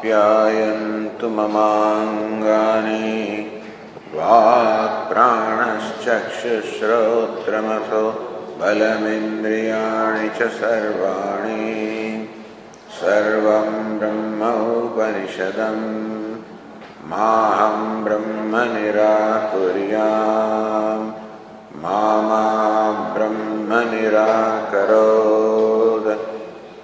आप्यायन्तु ममाङ्गानि। वाक्प्राणश्चक्षुश्रोत्रमसो बलमिन्द्रियाणि च सर्वाणि। सर्वं ब्रह्मोपनिषदम् माहं ब्रह्म निराकुर्याम् मा ब्रह्म निराकरोद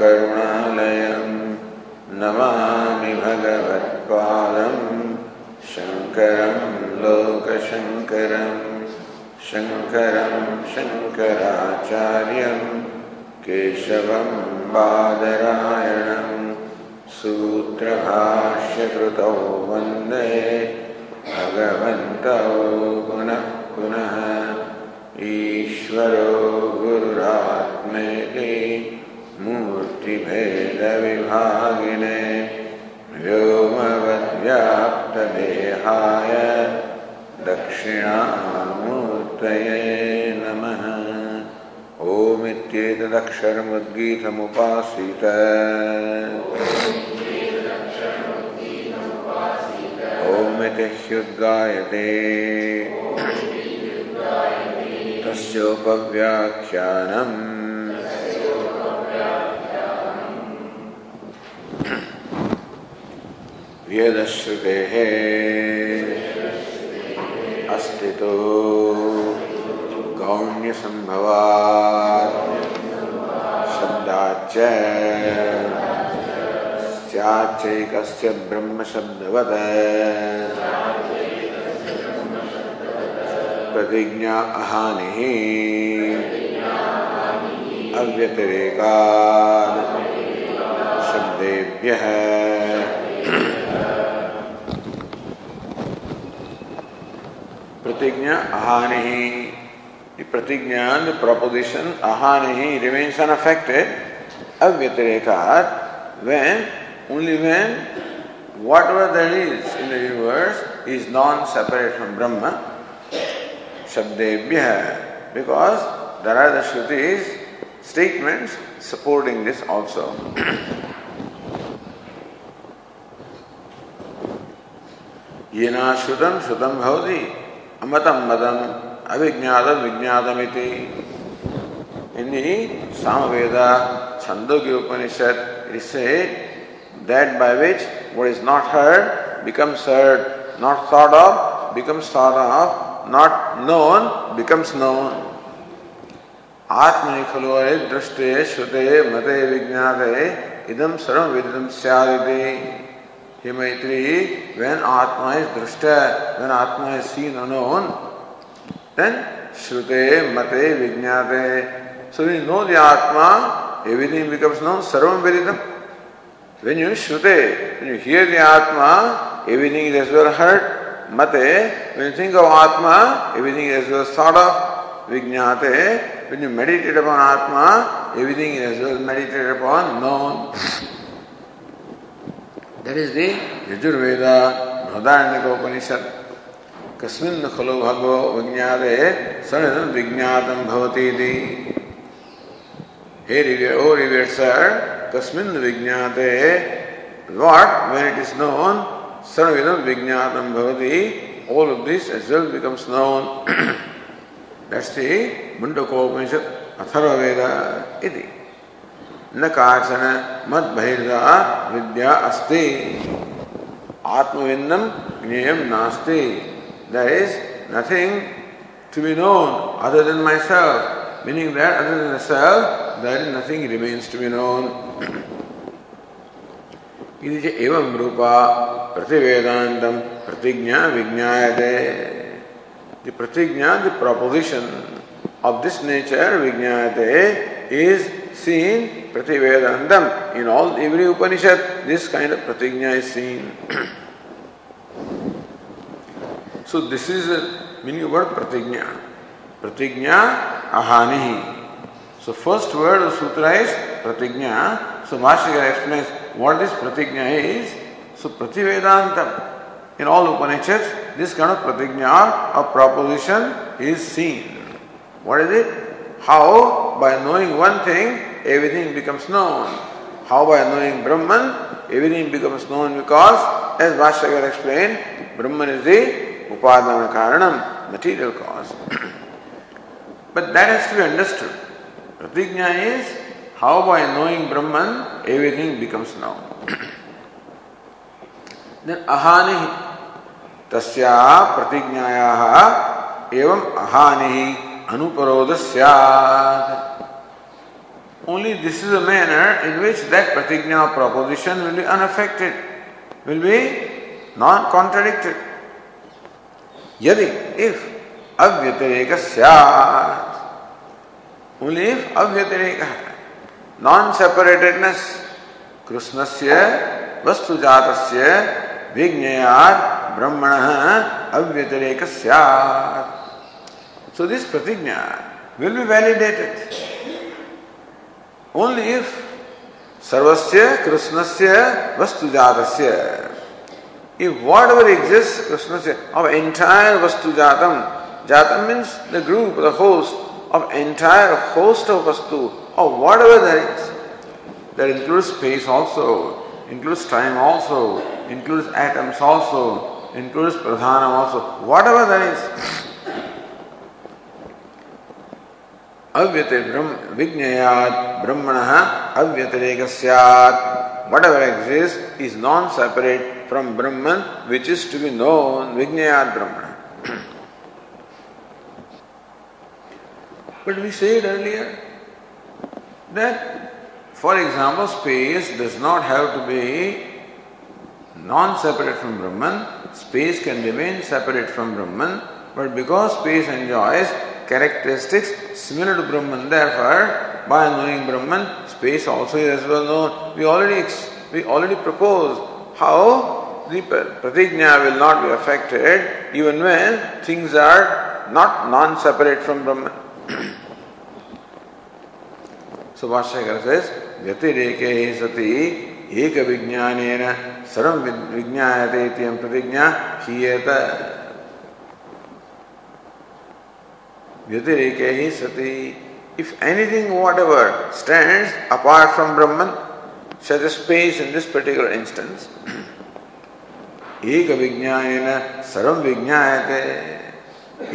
करुणालयं नमामि भगवत्पादं शङ्करं लोकशङ्करं शङ्करं शङ्कराचार्यं केशवं बादरायणं सूत्रभाष्यकृतौ वंदे भगवन्तौ पुनः पुनः ईश्वरो गुरुरात्मेति मूर्तिभेदविभागिने व्योमवद्व्याप्तदेहाय दक्षिणामूर्तये नमः। ओमित्येतदक्षरमुद्गीतमुपासीत। ओमिति ह्युद्गायते तस्योपव्याख्यानम्। वेदश्रुतेः अस्तितो गौण्यसम्भवात्। शब्दाच्च स्याच्चैकस्य ब्रह्मशब्दवत्। प्रतिज्ञा अहानिः अव्यतिरेकात्। देव्यः प्रतिज्ञा अहानिहि प्रतिज्ञा द प्रपोजिशन अहानिहि remains unaffected अव्यतिरेकात्। When only when whatever that is in the universe is non separate from Brahma शब्देभ्य because there are the shruti statements supporting this also येना श्रुतम श्रुतम भवति। अमतम मदम अभिज्ञात विज्ञात सामवेद छंदो उपनिषद इससे that by which what is not heard becomes heard not thought of becomes thought of not known becomes known आत्मनि खलु दृष्टे श्रुते मते विज्ञाते इदं सर्वं विदितं He Maitri, when Atma is drashta, when Atma is seen or known, then Shrute, Mate, Vijnate. So when you know the Atma, everything becomes known, Sarvam Vedidam. When you Shrute, when you hear the Atma, everything is as well heard. Mate, when you think of Atma, everything is as well thought of. Vijnate, when you meditate upon Atma, everything is as well meditated upon, known. That is the Yajurveda, Bhadaranyaka Upanishad. कस्मिन् खलु भगवो विज्ञाते सनिधन विज्ञातम भवती दी हे रिवियर ओ रिवियर sir कस्मिन् विज्ञाते what when it is known sarvidam vijnatam bhavati all of this as well becomes known that's the atharva veda iti न काचन मत बहिर्दा विद्या अस्ति आत्मविन्दम ज्ञेयम नास्ति There is nothing to be known other than myself, meaning that other than the self, there is nothing remains to be known. इति च एवं रूपा प्रतिवेदान्तं प्रतिज्ञा विज्ञायते The pratigna, the proposition of this nature, vijnayate, is seen prativedantam. In all, every Upanishad, this kind of pratigna is seen. So this is the meaning of word pratigna. Pratigna ahani. So first word of sutra is pratigna. So Bhashyakara explains what this pratigna is. So Prativedantam. In all Upanishads, this kind of pratigna or proposition is seen. What is it? How by knowing one thing, everything becomes known. How by knowing Brahman, everything becomes known because, as Bhashyakara explained, Brahman is the Upadana Karanam, material cause. but that has to be understood. Pratigna is how by knowing Brahman, everything becomes known. then ahani तस्या प्रतिज्ञायाः एवं अहानि अनुपरोध Only this is a manner in which that pratigna proposition will be unaffected, will be non-contradicted. Yadi, if avyatireka syat, only if avyatireka, non-separatedness, कृष्णस्य वस्तुजातस्य विज्ञयात् ब्रह्मण अव्यतिरेक So this pratigna will be validated only if sarvasya krishnasya vastujatasya if whatever exists krishnasya of entire vastujatam jatam means the group the host of entire host of vastu or whatever there is that includes space also includes time also includes atoms also includes pradhanam also, whatever there is. अव्यति ब्रह्म Brahmanah. ब्रह्मणः अव्यतिरेक स्यात् whatever exists is non separate from brahman which is to be known विज्ञयात् Brahman. But we said earlier that, for example, space does not have to be non separate from Brahman. Space can remain separate from Brahman, but because space enjoys characteristics similar to Brahman, therefore, by knowing Brahman, space also is as well known. We already we already proposed how the pratigna will not be affected even when things are not non-separate from Brahman. so Bhashyakara says, Vyatireke sati एक विज्ञानेन सर्व विज्ञायते इति प्रतिज्ञा हीयत ही सति if anything whatever stands apart from brahman such as space in this particular instance एक विज्ञानेन सर्व विज्ञायते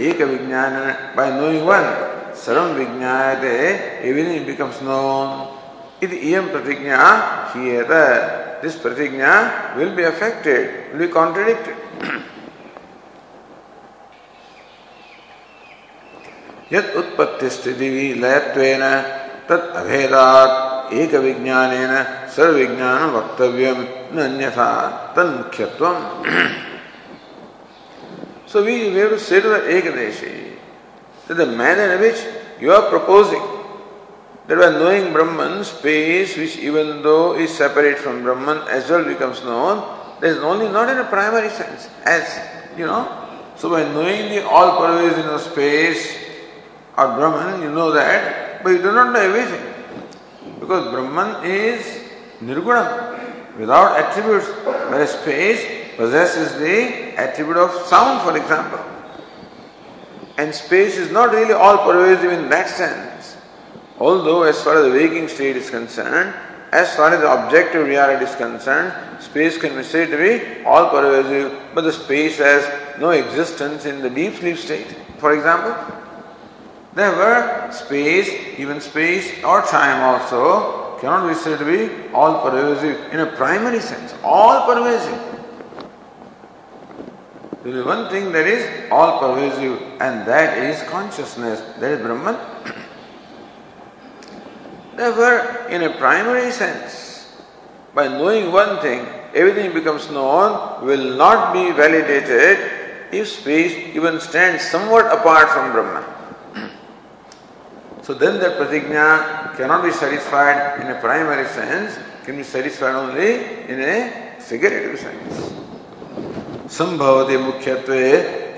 एक विज्ञान by knowing one सर्व विज्ञायते everything becomes known Iti iyam pratigna hiyata. This pratigna will be affected, will be contradicted. यद उत्पत्ति स्थिति लयत्वेन तत् अभेदात् एक विज्ञानेन सर्व विज्ञान वक्तव्यम न अन्यथा तन्मुख्यत्वम so we, we have to say to the Ekadeshi that the manner in which you are proposing That by knowing Brahman, space which even though is separate from Brahman as well becomes known, there is only not in a primary sense, as you know. So by knowing the all pervasive space or Brahman, you know that, but you do not know everything. Because Brahman is Nirguna, without attributes, whereas space possesses the attribute of sound, for example. And space is not really all pervasive in that sense. Although, as far as the waking state is concerned, as far as the objective reality is concerned, space can be said to be all pervasive, but the space has no existence in the deep sleep state. For example, therefore, space, even space or time also, cannot be said to be all pervasive in a primary sense, all pervasive. There is one thing that is all pervasive, and that is consciousness, that is Brahman. Therefore, in a primary sense, by knowing one thing, everything becomes known, will not be validated if space even stands somewhat apart from Brahman. so then that pratigna cannot be satisfied in a primary sense, can be satisfied only in a figurative sense. संभवते मुख्यत्वे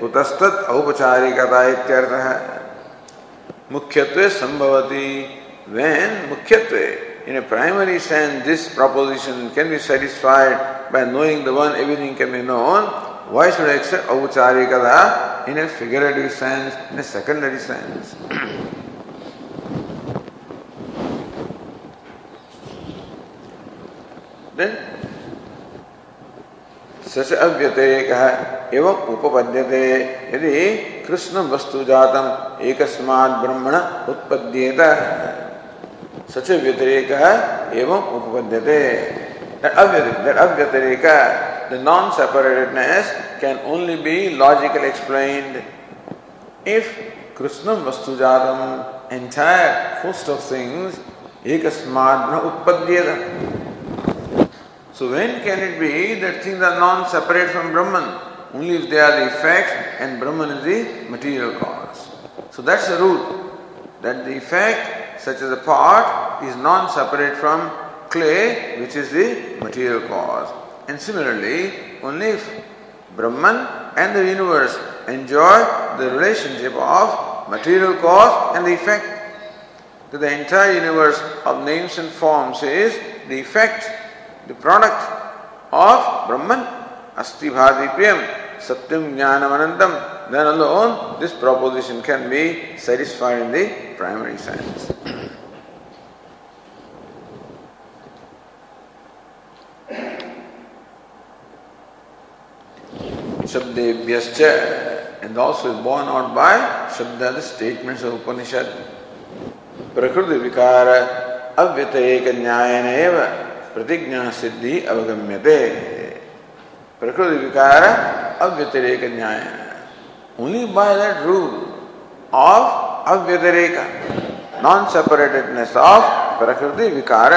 कुतस्तत् औपचारिकता इत्यर्थः मुख्यत्वे संभवति when मुख्यत्वे in a primary sense this proposition can be satisfied by knowing the one everything can be known why should I accept aucharikada in a figurative sense in a secondary sense then सच अव्यतिरेक एवं उपपद्यते यदि कृष्ण वस्तु जातम एक ब्रह्मण उत्पद्येत सच व्यतिरेक एवं उपपद्यते that अव्यतिरेक the non-separatedness can only be logically explained if Krishna Vastujatam, entire host of things, ekasmad utpadyeta. So when can it be that things are non-separate from Brahman? Only if they are the effect and Brahman is the material cause. So that's the rule. That the effect, such as a pot, is non-separate from clay, which is the material cause. And similarly, only if Brahman and the universe enjoy the relationship of material cause and the effect, that the entire universe of names and forms is the effect the product of Brahman, Asti Bhati Priyam, Satyam Jnanam Anantam, then alone this proposition can be satisfied in the primary sense. Shabdebhyascha and also is borne out by Shabda, the statements of Upanishad. Prakriti Vikara Nyayana Eva प्रतिज्ञा सिद्धि अवगम्यते। प्रकृति विकार अव्यतिरेक न्याय। Only by that rule of अव्यतिरेक non separatedness of प्रकृति विकार।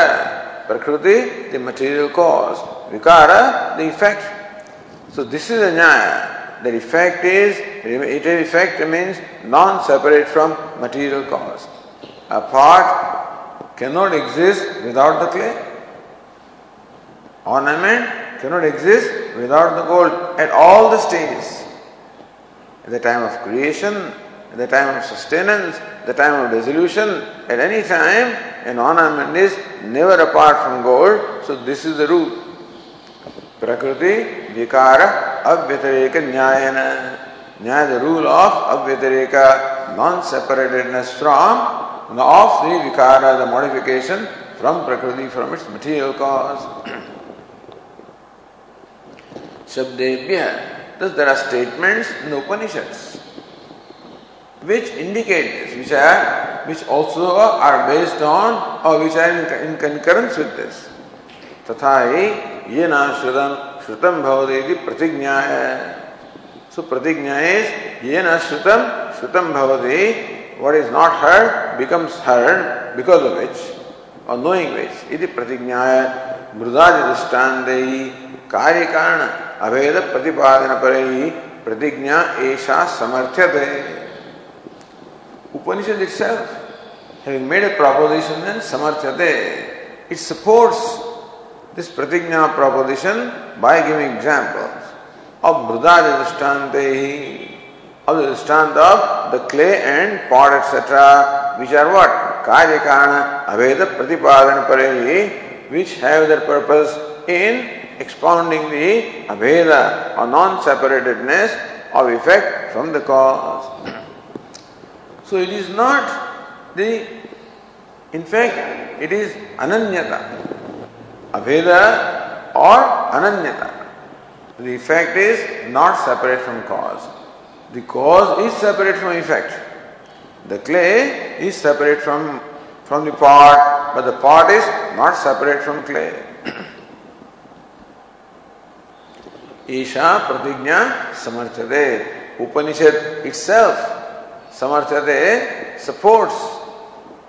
प्रकृति the material cause विकार the effect so this is a न्याय। The effect is, it effect means non-separate from material cause. A part cannot exist without the clay. Ornament cannot exist without the gold at all the stages. At the time of creation, at the time of sustenance, the time of dissolution, at any time, an ornament is never apart from gold. So this is the rule. Prakriti, Vikara, Avyatareka, Nyayana. Nyaya, the rule of Avyatareka, non-separatedness from, of the Vikara, the modification from Prakriti, from its material cause. Shabdebhya. Thus there are statements in the Upanishads which indicate this, which are which also are based on or which are in, in concurrence with this. तथा ही ये ना श्रुतम श्रुतम भवदेति प्रतिज्ञा है so प्रतिज्ञा इज़ ये न श्रुतम श्रुतम भवदे what is not heard becomes heard because of which or knowing which इति प्रतिज्ञा है मृदादि दृष्टांत कार्य कारण अभेद प्रतिपादन पर ही प्रतिज्ञा ऐसा समर्थित Upanishad made a proposition then समर्थित इट सपोर्ट्स दिस प्रतिज्ञा प्रपोजिशन बाय गिविंग एग्जांपल्स अब मृदा दृष्टांत ही अब दृष्टांत of the clay and pot etcetera which are what कार्य कारण अभेद प्रतिपादन पर ही which have there in expounding the abheda or non-separatedness of effect from the cause. so it is not the, in fact, it is ananyata. Abheda or ananyata. The effect is not separate from cause. The cause is separate from effect. The clay is separate from, from the pot, but the pot is not separate from clay. ईशा प्रतिज्ञा समर्थते। Upanishad itself समर्थते supports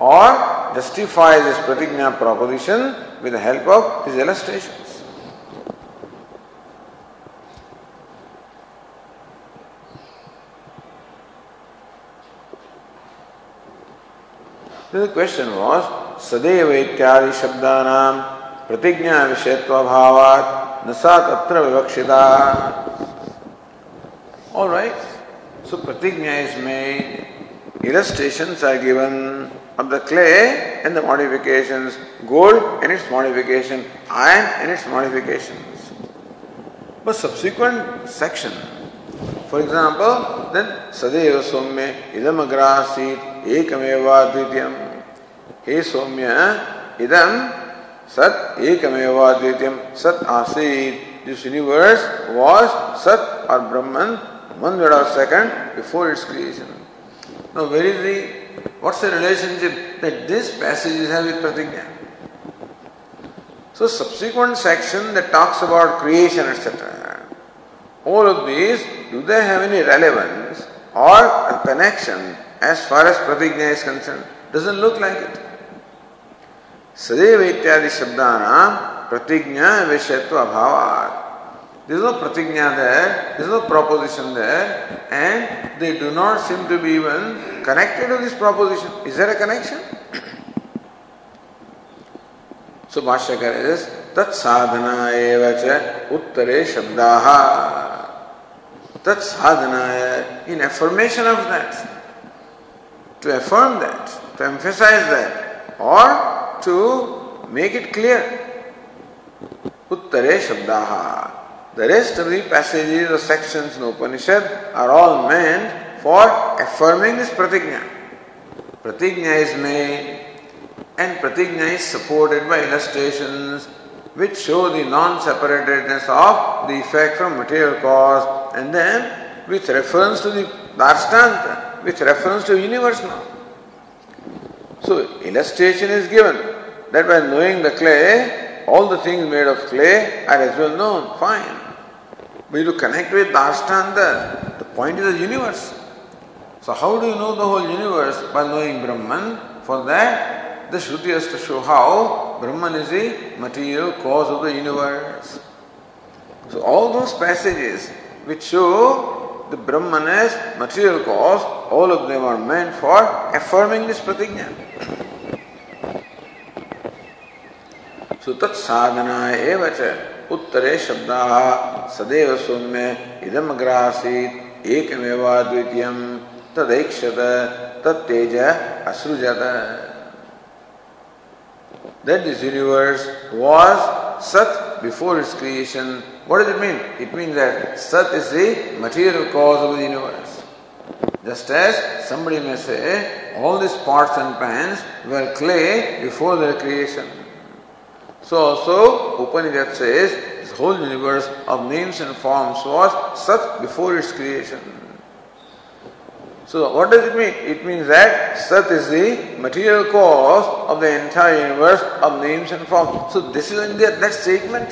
और justifies this प्रतिज्ञा proposition with help of this illustration question was सदैव इत्यादि शब्दा प्रतिज्ञा विषयत्व भावात सा तत्र विवक्षिता right. So pratigna is made, illustrations are given of the clay and the modifications, gold and its modification, iron and its modifications. But subsequent section, for example, then Sadeva Somya Idam Agrasit Ekameva Dvityam. Hey Somya Idam Ekameva Dvityam Sat Asit. This universe was Sat or Brahman one word or second before its creation. Now, where is the, what's the relationship that this passage has with Pratigya? So, subsequent section that talks about creation, etc. All of these, do they have any relevance or a connection as far as Pratigya is concerned? Doesn't look like it. सदैव इत्यादि शब्दानाम प्रतिज्ञा विषयत्व अभावात there is no pratigna there, there is no proposition there, and they do not seem to be even connected to this proposition. Is there a connection? So Bhashyakar is sadhana eva uttare shabdaha. Tat sadhana in affirmation of that. To affirm that, to emphasize that, or to make it clear. Uttare shabdaha. The rest of the passages or sections in Upanishad are all meant for affirming this pratigna. Pratigna is made and pratigna is supported by illustrations which show the non-separatedness of the effect from material cause and then with reference to the Darstanta, with reference to universe now. So illustration is given that by knowing the clay, all the things made of clay are as well known. Fine. But to connect with Dashtanta, the point is the universe. So how do you know the whole universe? By knowing Brahman. For that, the Shruti has to show how Brahman is the material cause of the universe. So all those passages which show the Brahman as material cause, all of them are meant for affirming this pratigna. Tat sadhana eva उत्तरे शब्द सदैव सौम्य इदम अग्रासीत एकमेवा द्वितीयम तदैक्षत तत्तेज असृजत that this universe was Sat before its creation. What does it mean? It means that Sat is the material cause of the universe. Just as somebody may say, all these pots and pans were clay before their creation. So also Upanishad says this whole universe of names and forms was Sat before its creation. So what does it mean? It means that Sat is the material cause of the entire universe of names and forms. So this is in the, that statement.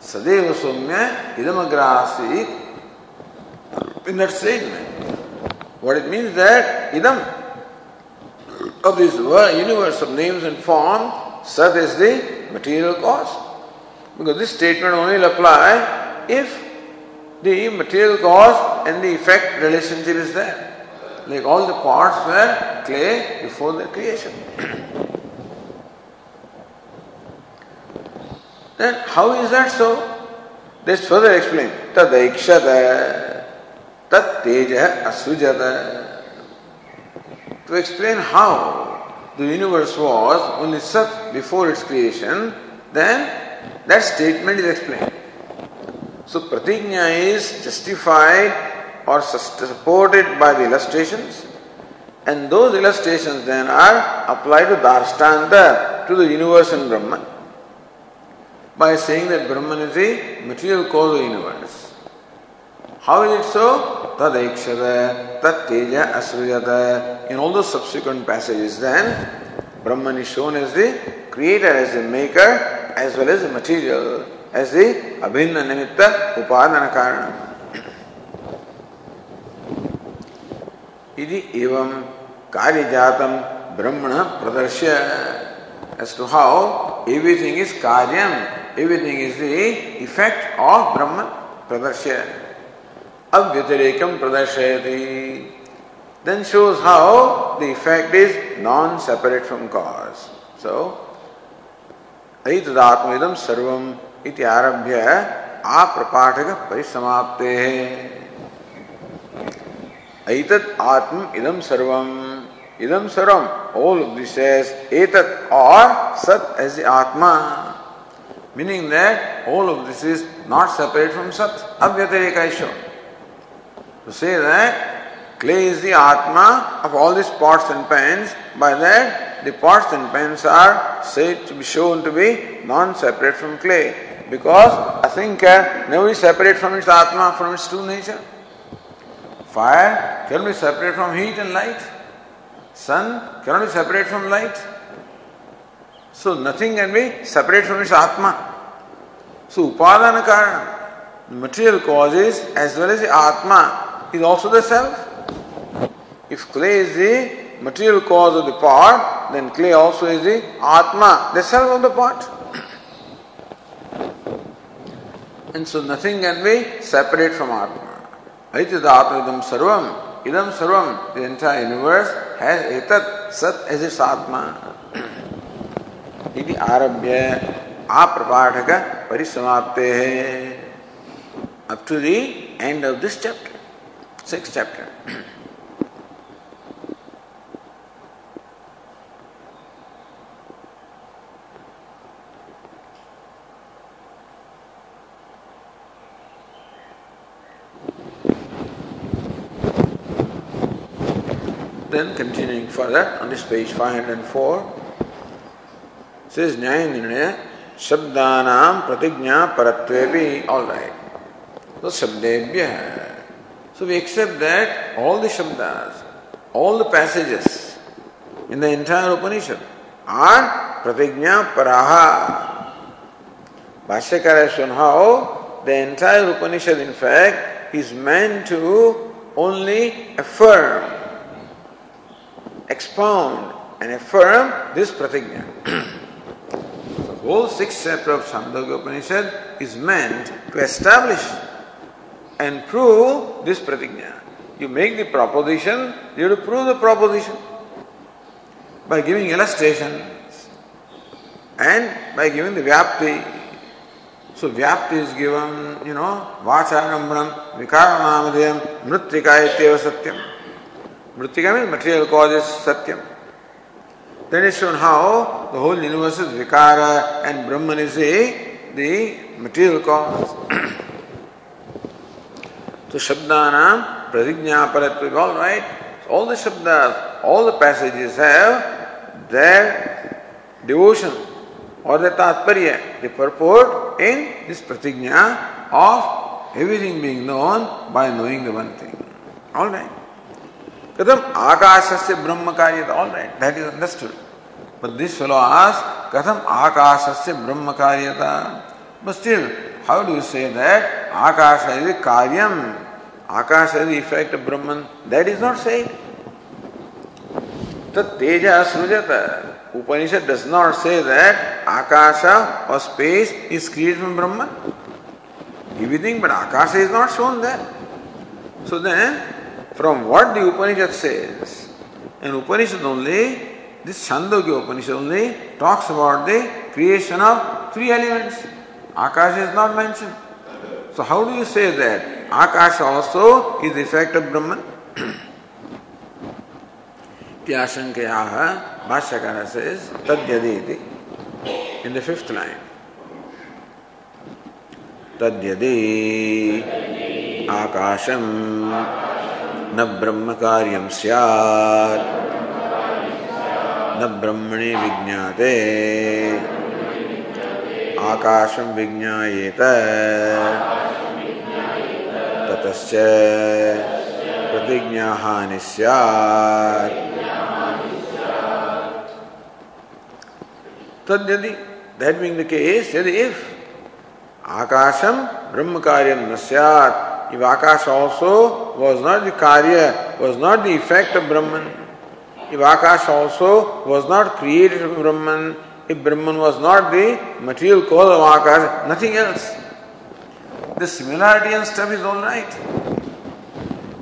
Sadeva Somya Idamagrasi in that statement. What it means that Idam of this universe of names and forms Sat is the material cause. Because this statement only will apply if the material cause and the effect relationship is there. Like all the parts were clay before their creation. then how is that so? Let's further explain. Tadaikshata, tat teja asujata. To explain how the universe was only Sat before its creation, then that statement is explained. So pratigna is justified or supported by the illustrations, and those illustrations then are applied to Darstanta, to the universe and Brahman, by saying that Brahman is the material cause of the universe. How is it so? Tadaikshada, Tat Teja Asriyata. In all those subsequent passages, then Brahman is shown as the creator, as the maker, as well as the material, as the Abhinna Nimitta Upadana Karana. इति एवं कार्यजातम ब्रह्मण प्रदर्श्य as to how everything is karyam, everything is the effect of Brahman pradarshya. Avyatirekam pradashayati, then shows how the effect is non-separate from cause. So, सर्वम इति आरभ्य आप्रपाठक परिसमाप्ते Aitat Atma Idam Sarvam. Idam Sarvam. All of this says Etat or Sat as the Atma. Meaning that all of this is not separate from Sat. To say that clay is the Atma of all these pots and pans, by that the pots and pans are said to be shown to be non-separate from clay. Because a thing can never be separate from its Atma, from its true nature. Fire cannot be separate from heat and light. Sun cannot be separate from light. So nothing can be separate from its Atma. So Upadana Karana, material causes as well as the Atma is also the self. If clay is the material cause of the pot, then clay also is the Atma, the self of the pot. And so nothing can be separate from Atma. Aityadatma idam sarvam, idam sarvam, the entire universe has etat sat as its Atma. इति आरभ्य आप्रपाठक परिसमाप्ते है up to the end of this chapter, sixth chapter. then continuing further on this page 504 says न्याय निर्णय शब्दानाम प्रतिज्ञा परत्वे भी all right तो So we accept that all the shabdas, all the passages in the entire Upanishad are pratigna paraha. Bhashyakara has shown how the entire Upanishad in fact is meant to only affirm, expound and affirm this pratigna. The whole sixth chapter of Chandogya Upanishad is meant to establish and prove this pratigna. You make the proposition, you have to prove the proposition by giving illustrations and by giving the vyapti. So vyapti is given, you know, vacharambram, vikaramadhyam, mritrika ityeva satyam. Mritrika means material cause is satyam. Then it's shown how the whole universe is vikara and Brahman is the, the material cause. so Shabdanam, Pradigna Paratva, all right. All the Shabdas, all the passages have their devotion or their tatparya, the purport in this pratigna of everything being known by knowing the one thing. All right. कथम आकाश से ब्रह्म कार्य all right that is understood but this fellow आस कथम आकाश से ब्रह्म कार्यता but still how do say that Akash is Akash is effect Brahman that is not said तो तेज सृजत Upanishad does not say that आकाश और space is create from Brahma everything but Akash is not shown that so they from what the Upanishad say Upanishad only this छंदो के Upanishad only talks about the creation of three elements Akash is not mention how do you say that Akash also is effect of Brahma आशंकया भाष्यकार से तद्यदि in the fifth line तद्यदि आकाशम न ब्रह्म कार्य न ब्रह्मणे विज्ञाते। आकाशम विज्ञाएत ततश्च प्रतिज्ञाहानि स्यात् तद्यदि that being the case, if Akasham Brahma Karyam Nasyat If Akash also was not the Karya, was not the effect of Brahman, if Akash also was not created from Brahman, if Brahman was not the material cause of Akash, nothing else. the similarity and stuff is all right.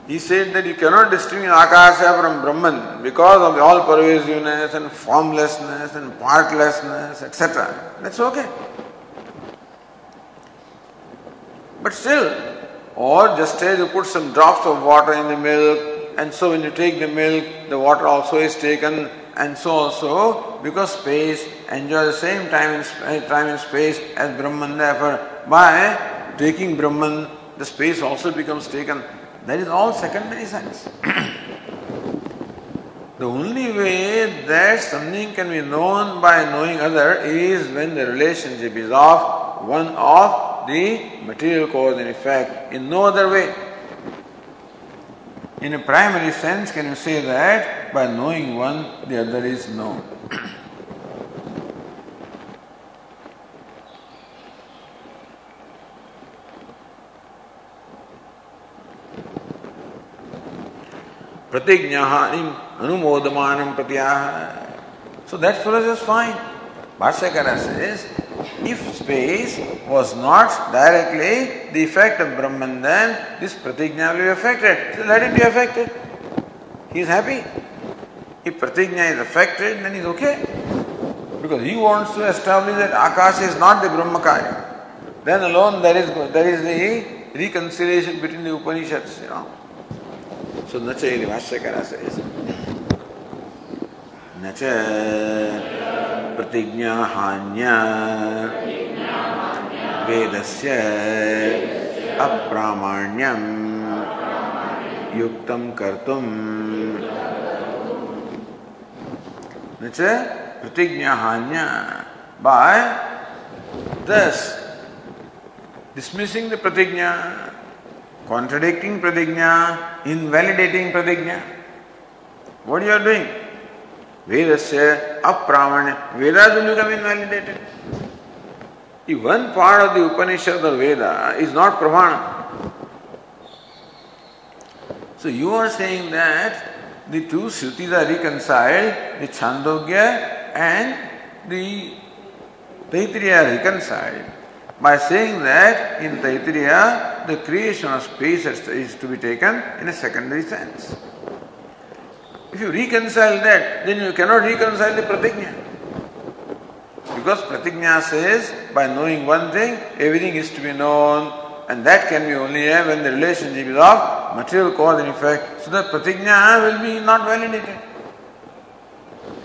He said that you cannot distinguish Akasha from Brahman because of all pervasiveness and formlessness and partlessness, etc. That's okay. But still, or just as you put some drops of water in the milk, and so when you take the milk, the water also is taken, and so also because space enjoys the same time and, time and space as Brahman. Therefore, by taking Brahman, the space also becomes taken. That is all secondary sense. the only way that something can be known by knowing other is when the relationship is of one of the material cause and effect. In no other way. In a primary sense, can you say that by knowing one, the other is known? प्रतिज्ञाहानिम अनुमोदमानम प्रत्याह so that follows is fine Bhashyakara says if space was not directly the effect of Brahman then this pratigna will be affected so let it be affected he is happy if pratigna is affected then he is okay because he wants to establish that Akash is not the Brahmakaya then alone there is there is the reconciliation between the Upanishads you know So न च यदि भाष्यकार न च प्रतिज्ञाहान्य वेदस्य। अप्रामाण्यं युक्तं कर्तुं न च प्रतिज्ञाहान्य by thus dismissing the pratigna contradicting pradigna, invalidating pradigna. What you are doing? Vedasya apramanya. Vedas will become invalidated. If one part of the Upanishad or Veda is not pramana, so you are saying that the two Shrutis are reconciled, the Chandogya and the Taittiriya are reconciled by saying that in Taittiriya the creation of space is to be taken in a secondary sense. If you reconcile that, then you cannot reconcile the pratigna. Because pratigna says by knowing one thing, everything is to be known, and that can be only when the relationship is of material cause and effect. So the pratigna will be not validated.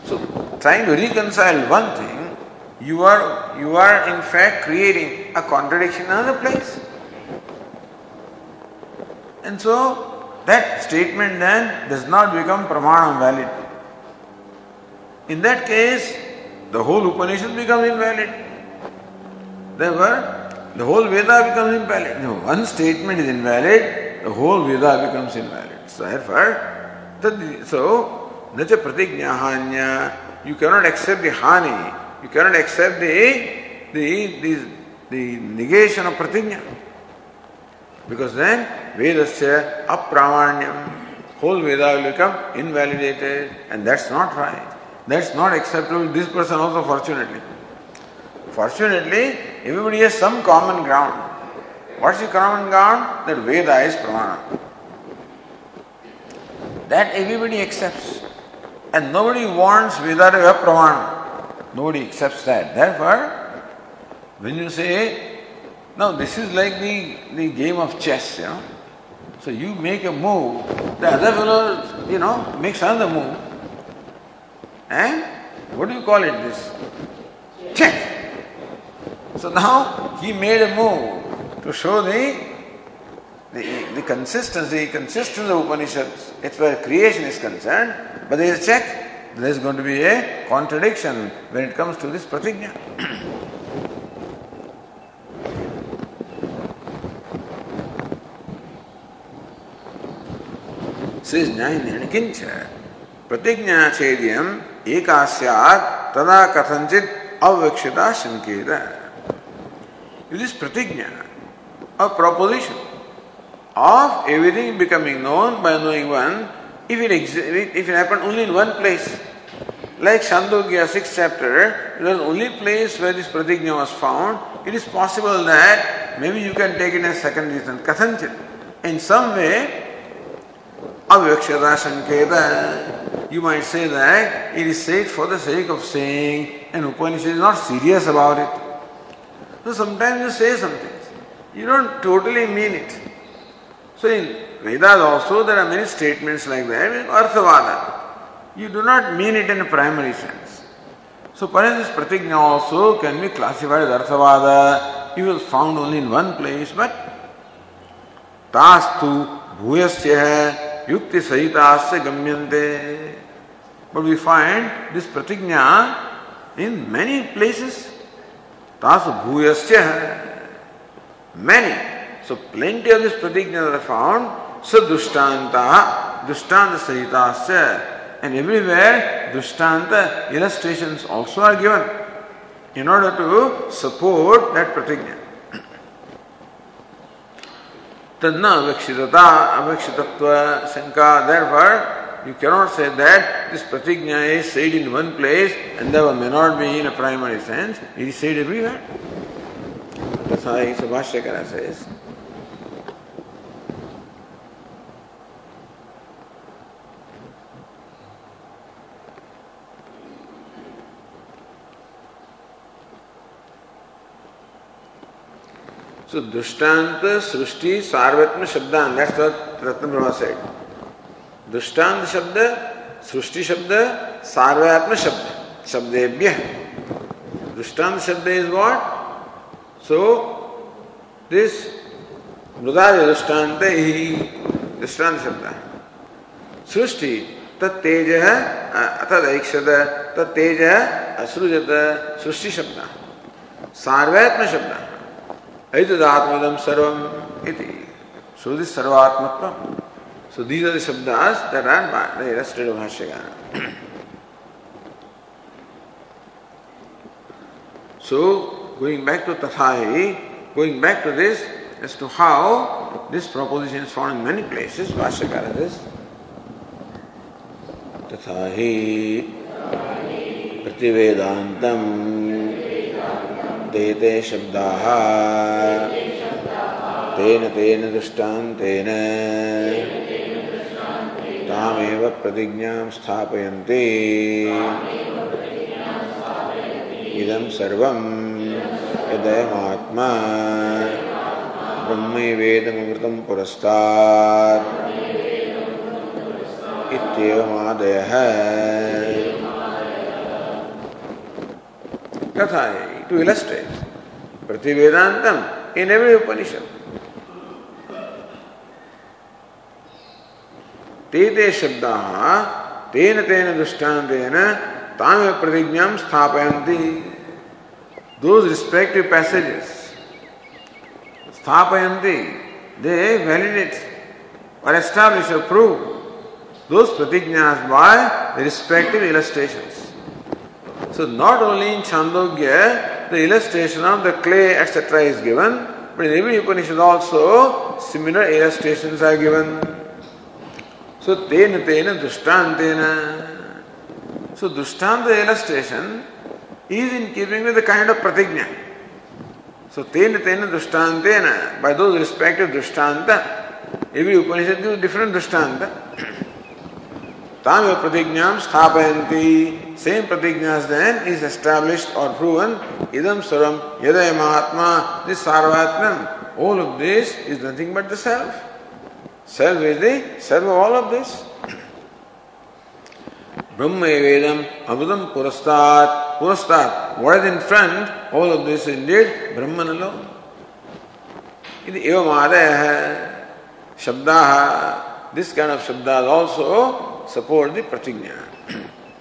So trying to reconcile one thing you are, you are in fact creating a contradiction in another place. And so that statement then does not become pramana valid. In that case, the whole Upanishad becomes invalid. Therefore, the whole Veda becomes invalid. No, one statement is invalid, the whole Veda becomes invalid. So therefore, so, nacha pratignya you cannot accept the hani you cannot accept the, the, the, the negation of pratigna. Because then Vedasya apramanyam, whole Veda will become invalidated, and that's not right. That's not acceptable. This person also, fortunately. Fortunately, everybody has some common ground. What's the common ground? That Veda is pramana. That everybody accepts. And nobody wants Veda to have pramana. Nobody accepts that. Therefore, when you say, now this is like the, the game of chess, you know. So you make a move, the other fellow, you know, makes another move. And what do you call it this? Check. So now he made a move to show the the, the consistency, consistency of Upanishads. It's where creation is concerned, but there is a check there is going to be a contradiction when it comes to this pratigna. says Jnana Kincha Pratigna Chedyam Ekasyat Tada Kathanchit Avvikshita Shankeda. It is pratigna, a proposition of everything becoming known by knowing one if it, exi- if it happened only in one place, like Chandogya, 6th chapter, the only place where this pratigna was found, it is possible that maybe you can take it as second reason, kathanchit. In some way, avyakshata sanketa, you might say that it is said for the sake of saying, and Upanishad is not serious about it. So sometimes you say something, you don't totally mean it. So in Vedas also there are many statements like that. Arthavada. You do not mean it in a primary sense. So this pratigna also can be classified as Arthavada. It was found only in one place, but tastu bhuyasya sahitasya gamyante. But we find this pratigna in many places. Tasu bhuyasya many. So plenty of these pratignas are found. So dushtanta, dushtanta sahitasya. And everywhere dushtanta illustrations also are given in order to support that pratigna. तदना अवेक्षितता अवेक्षितत्व शंका therefore you cannot say that this pratigna is said in one place and there may not be in a primary sense it is said everywhere that's why Subhashakara says So Dushtanta, Srushti, Sarvatma, Shabdan. That's what Ratna Brahma said. Dushtanta Shabda, Srushti Shabda, Sarvatma Shabda. Shabdebhya. Dushtanta Shabda is what? So, this Mrudaya Dushtanta hi Dushtanta Shabda. Srushti, तत्तेज अतद ऐक्षद तत्तेज असृजत सृष्टि शब्द सार्वैत्म शब्द Aitadaatmadam sarvam iti. So this sarvatmatvam. So these are the shabdas that are by the illustrated Bhashyagana. so going back to Tathahi, going back to this as to how this proposition is found in many places, Bhashyakara says, तथा प्रतिवेदान्तम् ते ते शब्दाः। तेन तेन दृष्टान्तेन। तामेव प्रतिज्ञां स्थापयन्ति। इदं सर्वं यदयमात्मा ब्रह्मैवेदमृतं पुरस्तात्। इत्येवमादयः कथा है to illustrate. Prativedantam in every Upanishad. ते ते शब्दाः तेन तेन दृष्टान्तेन तामेव प्रतिज्ञां स्थापयन्ति those respective passages स्थापयन्ति they validate or establish or prove those pratignas by the respective illustrations. So not only in Chandogya the illustration of the clay, etc. is given, but in every Upanishad also similar illustrations are given. So tena tena dushtantena. So dushtanta illustration is in keeping with the kind of pratigna. So tena tena dushtantena, by those respective dushtanta, every Upanishad gives different dushtanta. Tame pratignyam sthapayanti. same pratigna as then is established or proven. Idam saram yadaya mahatma, this sarvatman. All of this is nothing but the self. Self is the self of all of this. Brahma Vedam Amritam Purastat Purastat. What is in front? All of this indeed Brahman alone. इति एवम आदय है शब्दाः this kind of शब्दास also support the प्रतिज्ञा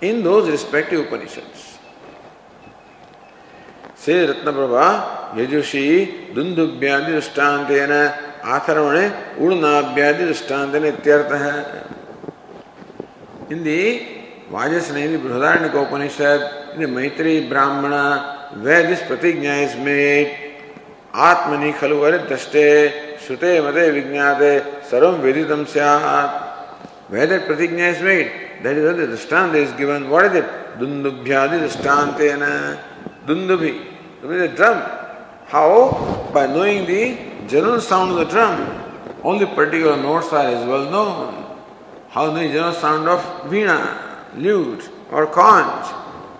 in those respective Upanishads. Say Ratnaprabha, Yajushi, Dundubhyadi Dushtantena, Atharvane, Udnabhyadi Dushtantena Ityartha. In the the Brihadaranyaka Upanishad, in the Maitri Brahmana, where this pratigna is made, आत्मनि खलु वरिदृष्टे श्रुते मते विज्ञाते सर्वं विदितं स्यात् that pratigna is made, that is where the drishtanta is given. What is it? Dundubhyadi drishtantena. Dundubhi. That means the drum. How? By knowing the general sound of the drum. Only particular notes are as well known. How knowing the general sound of veena, lute, or conch.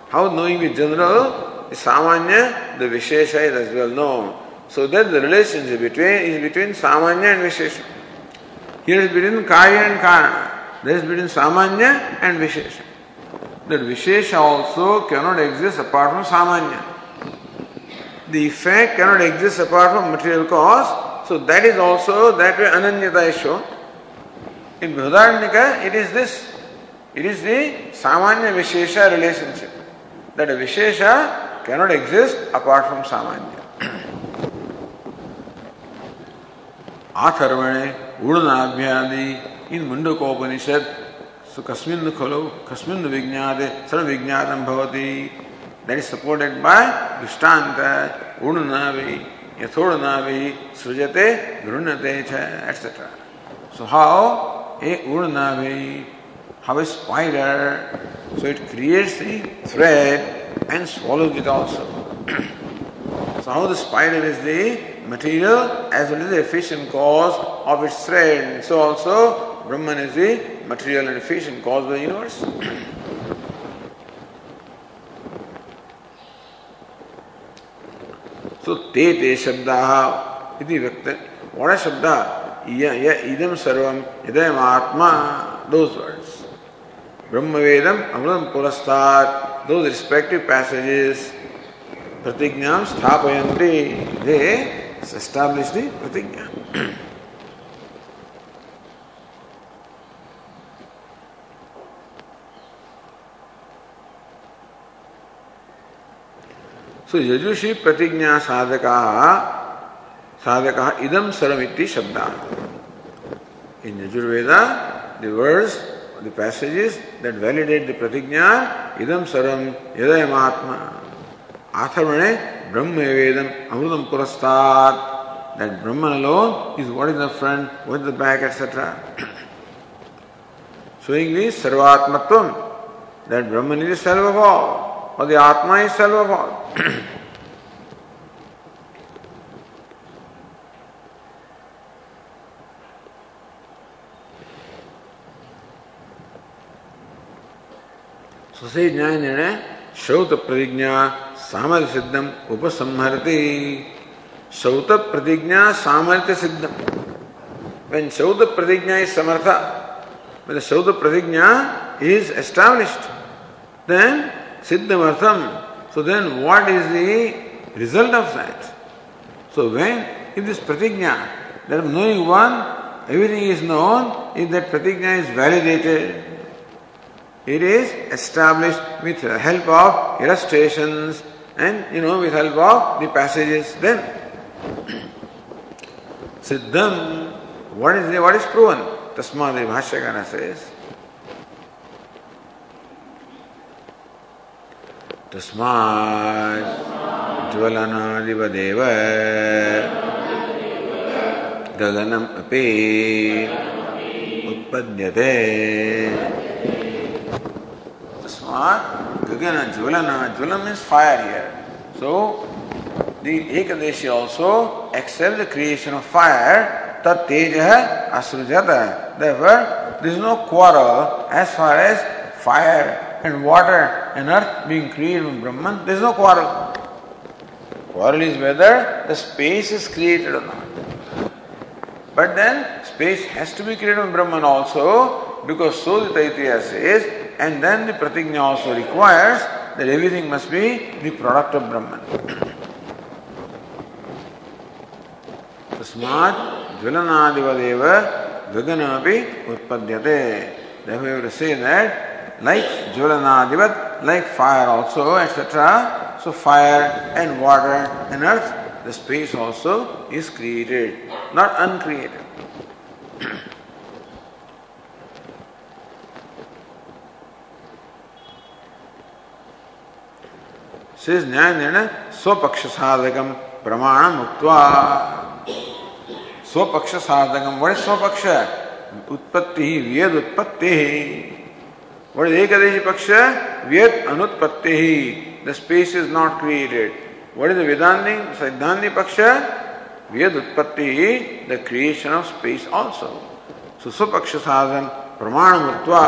How knowing the general, the samanya, the vishesha is as well known. So that the relationship between is between samanya and vishesha. Here is between Karya and Karana. There is between Samanya and Vishesha. That Vishesha also cannot exist apart from Samanya. The effect cannot exist apart from material cause. So that is also that way Ananyata is shown. In Bhudarnika, it is this. It is the Samanya Vishesha relationship. That a Vishesha cannot exist apart from Samanya. आथर्वणे गुणनाभ्यादि in Mundukopanishad. So Kasmin Khalo, Kasmin Vijnade, Sarva Vijnadam Bhavati. That is supported by Vishtanta, Udunavi, Yathodanavi, Srijate, Grunate, etc. So how a Udunavi, how a spider, so it creates the thread and swallows it also. so how the spider is the material as well as the efficient cause of its thread. So also Brahman is the material and efficient cause of the universe. so te te shabdaha iti vyakta. What are shabda? Ya, ya idam sarvam idam atma. Those words. Brahma Vedam, Amrutam Purastat, those respective passages, Pratignyam Sthapayanti, they establish the pratigya. So యజుషి ప్రతిజ్ఞా సాధక సాధక ఇదం సరమితి శబ్ద in Yajurveda the words the passages that validate the ప్రతిజ్ఞ ఇదం సరం యదయమాత్మ ఆథర్వణే బ్రహ్మవేదం అమృతం పురస్తాత్ that బ్రహ్మలో is what is the front what is the back etcetera so the సర్వాత్మత్వం that Brahman is serve of all और ये आत्मा ही सर्वभाव सुशील न्याय निर्णय श्रोत प्रतिज्ञा सामर्थ सिद्धम उपसंहरती। श्रोत प्रतिज्ञा सामर्थ्य सिद्धम वेन श्रोत प्रतिज्ञा इज़ समर्थ मैंने श्रोत प्रतिज्ञा is established then Siddhamartham. So then what is the result of that? So when, if this Pratigna, that knowing one, everything is known, if that Pratigna is validated, it is established with the help of illustrations, and you know with help of the passages then siddham what is what is proven tasma the bhashyakara says तस्माज्ज्वलनाधिपदेव गगनमपि उत्पद्यते। तस्मात् गगन ज्वलन ज्वलन means fire here so the एकदेशी also accept the creation of fire तत् तेजः असृजत therefore this no quarrel as far as fire and water and earth being created from Brahman. There is no quarrel. Quarrel is whether the space is created or not. But then space has to be created from Brahman also because so the Taitya says and then the pratigna also requires that everything must be the product of Brahman. तस्मात् ज्वलनादिवदेव गगनमपि उत्पद्यते Therefore, we have to say that like jvalanadivat, like fire also, etc. So fire and water and earth, the space also is created, not uncreated. says निर्णय स्वपक्ष साधकम प्रमाण मुक्त्वा स्वपक्ष साधकम what is स्वपक्ष उत्पत्ति वेद उत्पत्ति what is ekadashi paksha vyat anutpatti the space is not created what is the vedanti siddhanti paksha vyad utpatti the creation of space also so swapaksha sadhan pramana mutva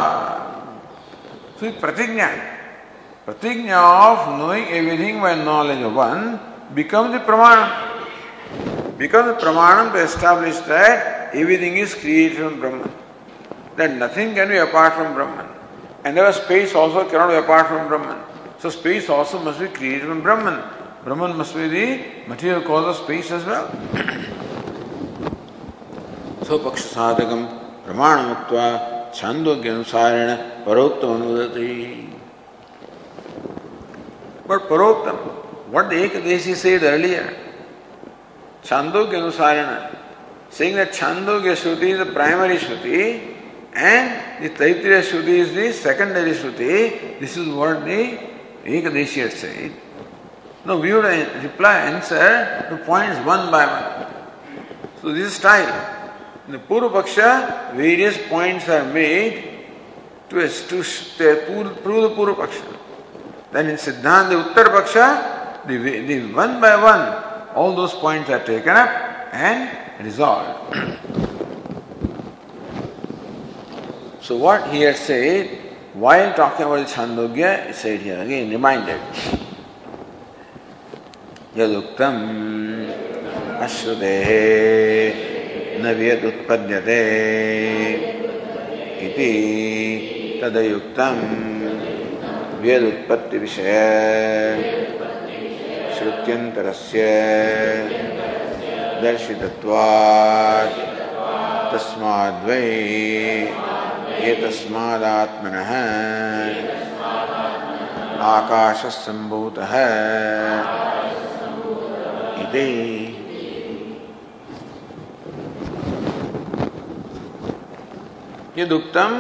so pratignya Pratigna of knowing everything by knowledge of one becomes the pramana. Because Pramanam to establish that everything is created from Brahman. That nothing can be apart from Brahman. And there was space also cannot be apart from Brahman. So space also must be created from Brahman. Brahman must be the material cause of space as well. so Paksha Sadhakam Pramanamutva Chandogya Anusarena Paroktam Anudati. But Paroktam, what the Ekadeshi said earlier, Chandogya Anusarena, saying that Chandogya Shruti is the primary Shruti and the Taittiriya Shruti is the secondary Shruti. This is what the Ekadeshi had said. Now we would uh, reply, answer to points one by one. So this is style. In the Purva Paksha, various points are made to, to, to prove the Purva Paksha. Then in Siddhanta, the Uttar Paksha, the, the one by one, all those points are taken up and resolved. so what he had said, while talking about the Chandogya, he said here again, reminded. यदुक्तम् अश्रुतेः न व्यदुत्पद्यते इति तदयुक्तम् व्यदुत्पत्तिविषय श्रुत्यन्तरस्य दर्शितत्वात् तस्माद्वै एतस्मादात्मनः आकाशः सम्भूतः इति यदुक्तम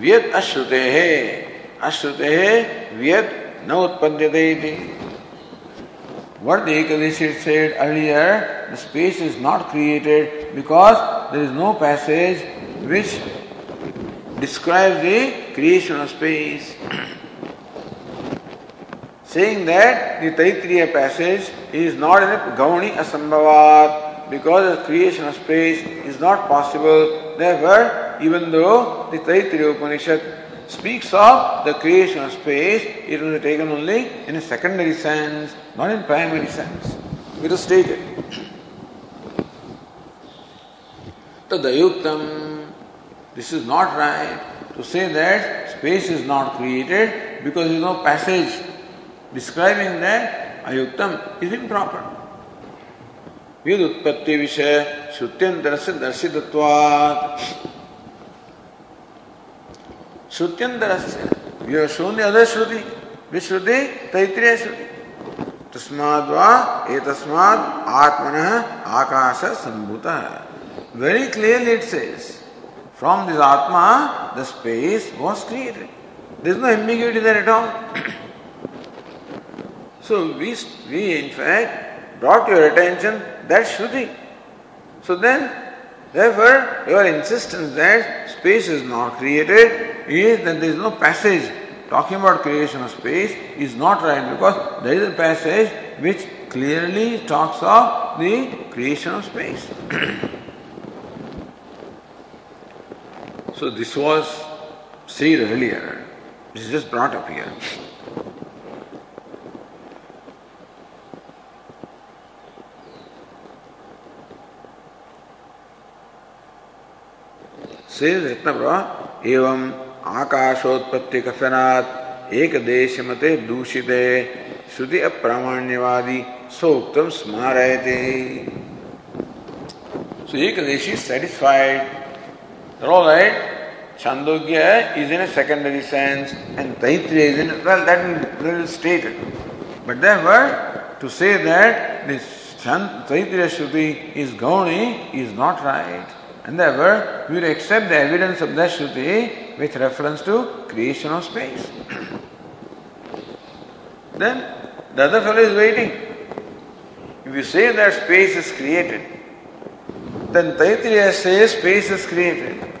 व्यद अश्रुते है अश्रुते है व्यद न उत्पद्यते What the Ekadashi said earlier, the space is not created because there is no passage which describes the creation of space. saying that the Taitriya passage is not in a Gauni Asambhavat because the creation of space is not possible. Therefore, even though the Taitriya Upanishad speaks of the creation of space, it was taken only in a secondary sense, not in primary sense. It was stated. Tadayuktam. This is not right to say that space is not created because is no passage describing that ayuktam is improper. व्युत्पत्ति विषय श्रुत्यंतर से दर्शित्वात् श्रुत्यंतर से शून्य other श्रुति विश्रुति तैतृय श्रुति तस्माद वा ए तस्माद आत्मन आकाश संभूत very clearly it says From this Atma, the space was created. There is no ambiguity there at all. so we, we in fact brought your attention that Shruti. So then, therefore, your insistence that space is not created is that there is no passage talking about creation of space is not right because there is a passage which clearly talks of the creation of space. so this was said earlier. This is just brought up here. से एवं आकाशोत्पत्ति कथनात् एक देश मते दूषिते श्रुति अप्रामाण्यवादी सोक्तम स्मारयते So Ekadashi is All right, Chandogya is in a secondary sense and Taitriya is in, well, that will, state it. But therefore, to say that this Taitriya Shruti is Gauni is not right. And therefore, we will accept the evidence of the Shruti with reference to creation of space. then the other fellow is waiting. If you say that space is created, then Taitriya says space is created.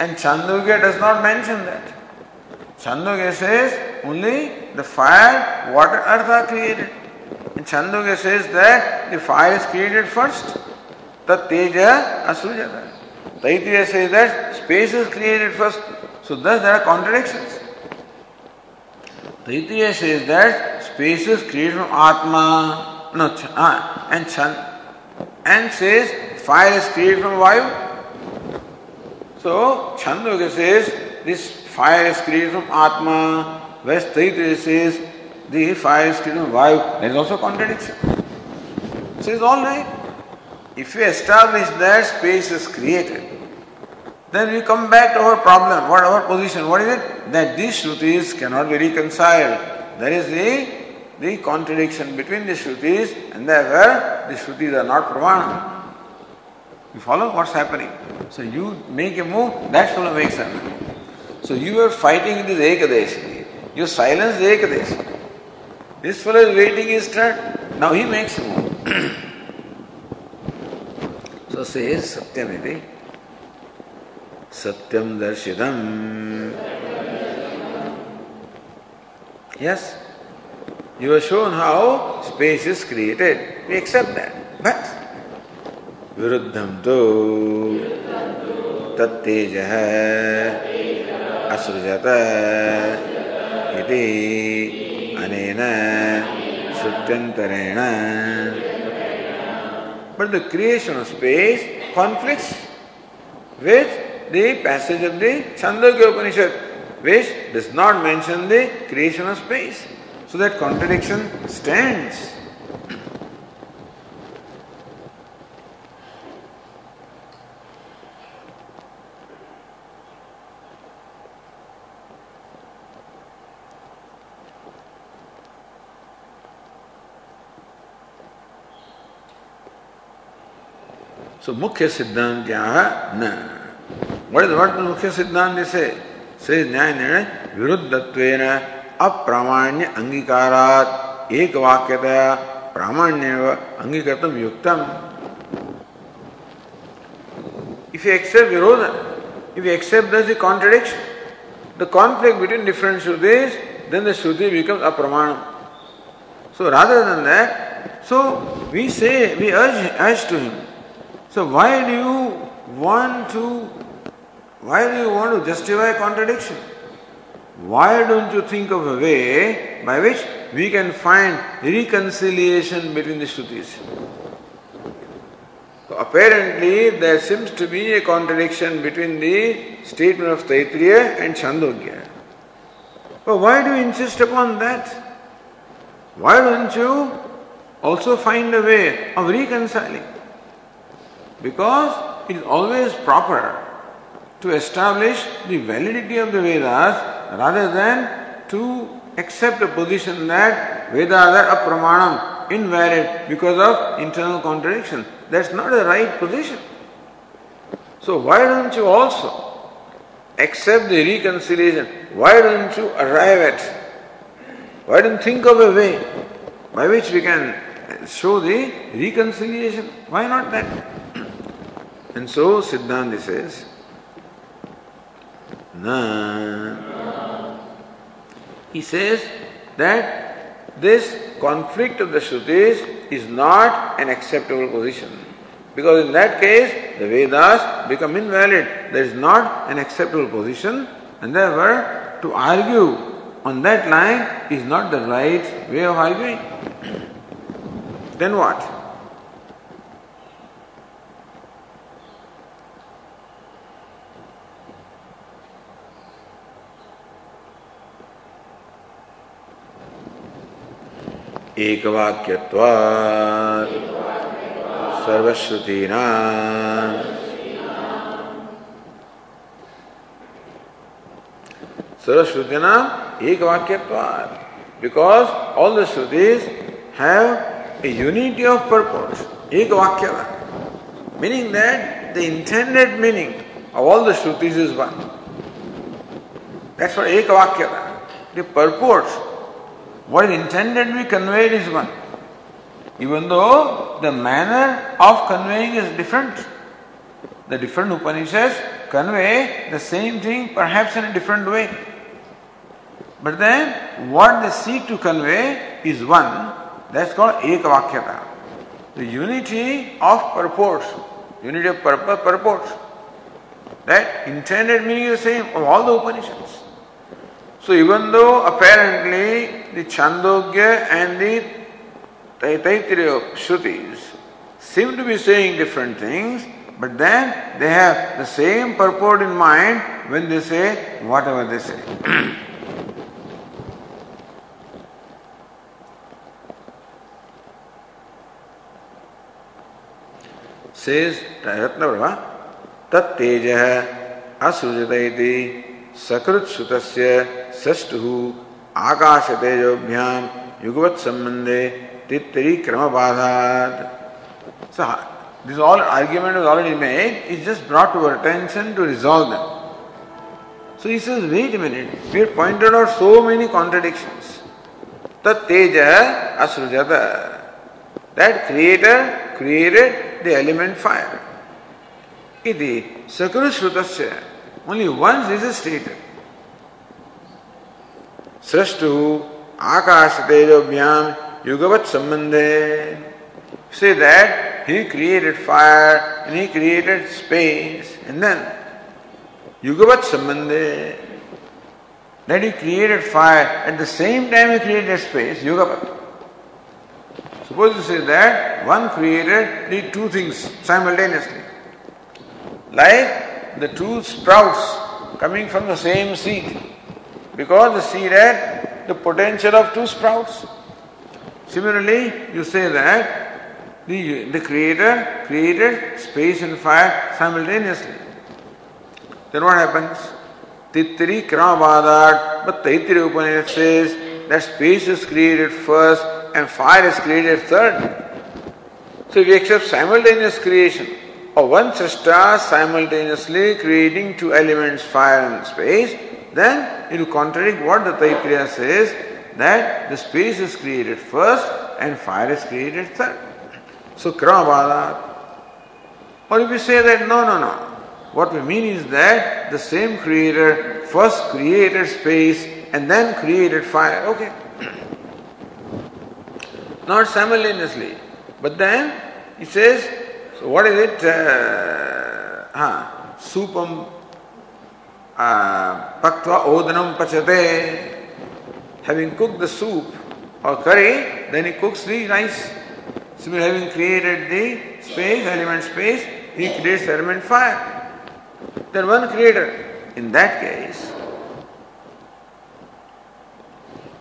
And Chandogya does not mention that. Chandogya says only the fire, water, earth are created. And Chandogya says that the fire is created first. Tat-teja asujata. Taitriya says that space is created first. So thus there are contradictions. Taitriya says that space is created from Atma, no, uh, and Chan, and says fire is created from Vayu. So Chandogya says this fire is created from Atma, whereas says the fire is created from Vayu. There is also contradiction. So it's all right. If we establish that space is created, then we come back to our problem, what our position, what is it? That these Shrutis cannot be reconciled. There is the the contradiction between the Shrutis and therefore the Shrutis are not Pramana. You follow what's happening? So you make a move, that fellow makes a move. So you are fighting this Ekadeshi. You silence the Ekadeshi. This fellow is waiting his turn. Now he makes a move. so says Satyamiti. Satyam Darshidam. Yes, you have shown how space is created. We accept that. But विरुद्धम तो तत्तेज असृजत इति अनेन श्रुत्यंतरेण But the creation of space conflicts with the passage of the Chandogya Upanishad, which does not mention the creation of space. So that contradiction stands. So क्या है न what is what the से से न्याय निर्णय विरुद्धत्वेन अप्रामाण्य अंगीकारात एक वाक्यतया प्रामाण्य अंगीकृतम युक्तम if you accept virodha if you accept there's a contradiction the conflict between different shrutis then the shruti becomes apramanam so rather than that so we say we urge, urge to him so why do you want to why do you want to justify contradiction? Why don't you think of a way by which we can find reconciliation between the Shrutis? So apparently, there seems to be a contradiction between the statement of Taittiriya and Chandogya. But why do you insist upon that? Why don't you also find a way of reconciling? Because it is always proper to establish the validity of the Vedas rather than to accept a position that Vedas are apramanam, invalid because of internal contradiction. That's not the right position. So why don't you also accept the reconciliation? Why don't you arrive at? Why don't you think of a way by which we can show the reconciliation? Why not that? And so Siddhanta says, Na. He says that this conflict of the Shrutis is not an acceptable position. Because in that case, the Vedas become invalid. There is not an acceptable position, and therefore, to argue on that line is not the right way of arguing. then what? एक वाक्य सर्वश्रुति सर्वश्रुति एक वाक्य because all the श्रुतिज have a unity of purpose एक वाक्य meaning that the intended meaning of all the श्रुतिज is one एक वाक्य purports what is intended to be conveyed is one. Even though the manner of conveying is different. The different Upanishads convey the same thing perhaps in a different way. But then what they seek to convey is one. That's called Ekavakyata. The unity of purpose, unity of purpose, purpose. That intended meaning is the same of all the Upanishads. So even though apparently the Chandogya and the Taittiriya Shrutis seem to be saying different things, but then they have the same purport in mind when they say whatever they say. says Ratnavrava, tat teja सकृत श्रुत षष्ठ आकाश तेजोभ्याम युगवत क्रम बाधा this all argument is already made is just brought to our attention to resolve that so is is wait minute we pointed out so many contradiction Tej असृजत that creator created the element fire सकृत श्रुत Only once this is stated. Srashtu Akash Tejobhyam Yugavat Sambandhe. Say that he created fire and he created space and then Yugavat Sambandhe. That he created fire at the same time he created space, Yugavat. Suppose you say that one created the two things simultaneously. Like the two sprouts coming from the same seed. Because the seed had the potential of two sprouts. Similarly, you say that the, the Creator created space and fire simultaneously. Then what happens? Tittiri Kramavadat, but Taittiriya Upanishad says that space is created first and fire is created third. So if you accept simultaneous creation of one Srishta simultaneously creating two elements, fire and space, then it will contradict what the Taittiriya says that the space is created first and fire is created third. So Kramavadat. Or if you say that no, no, no. What we mean is that the same creator first created space and then created fire. Okay. Not simultaneously. But then he says, so what is it? Uh, uh, supam uh, paktva odanam pachate. Having cooked the soup or curry, then he cooks the rice. So having created the space, element space, he creates element fire. Then one creator. In that case,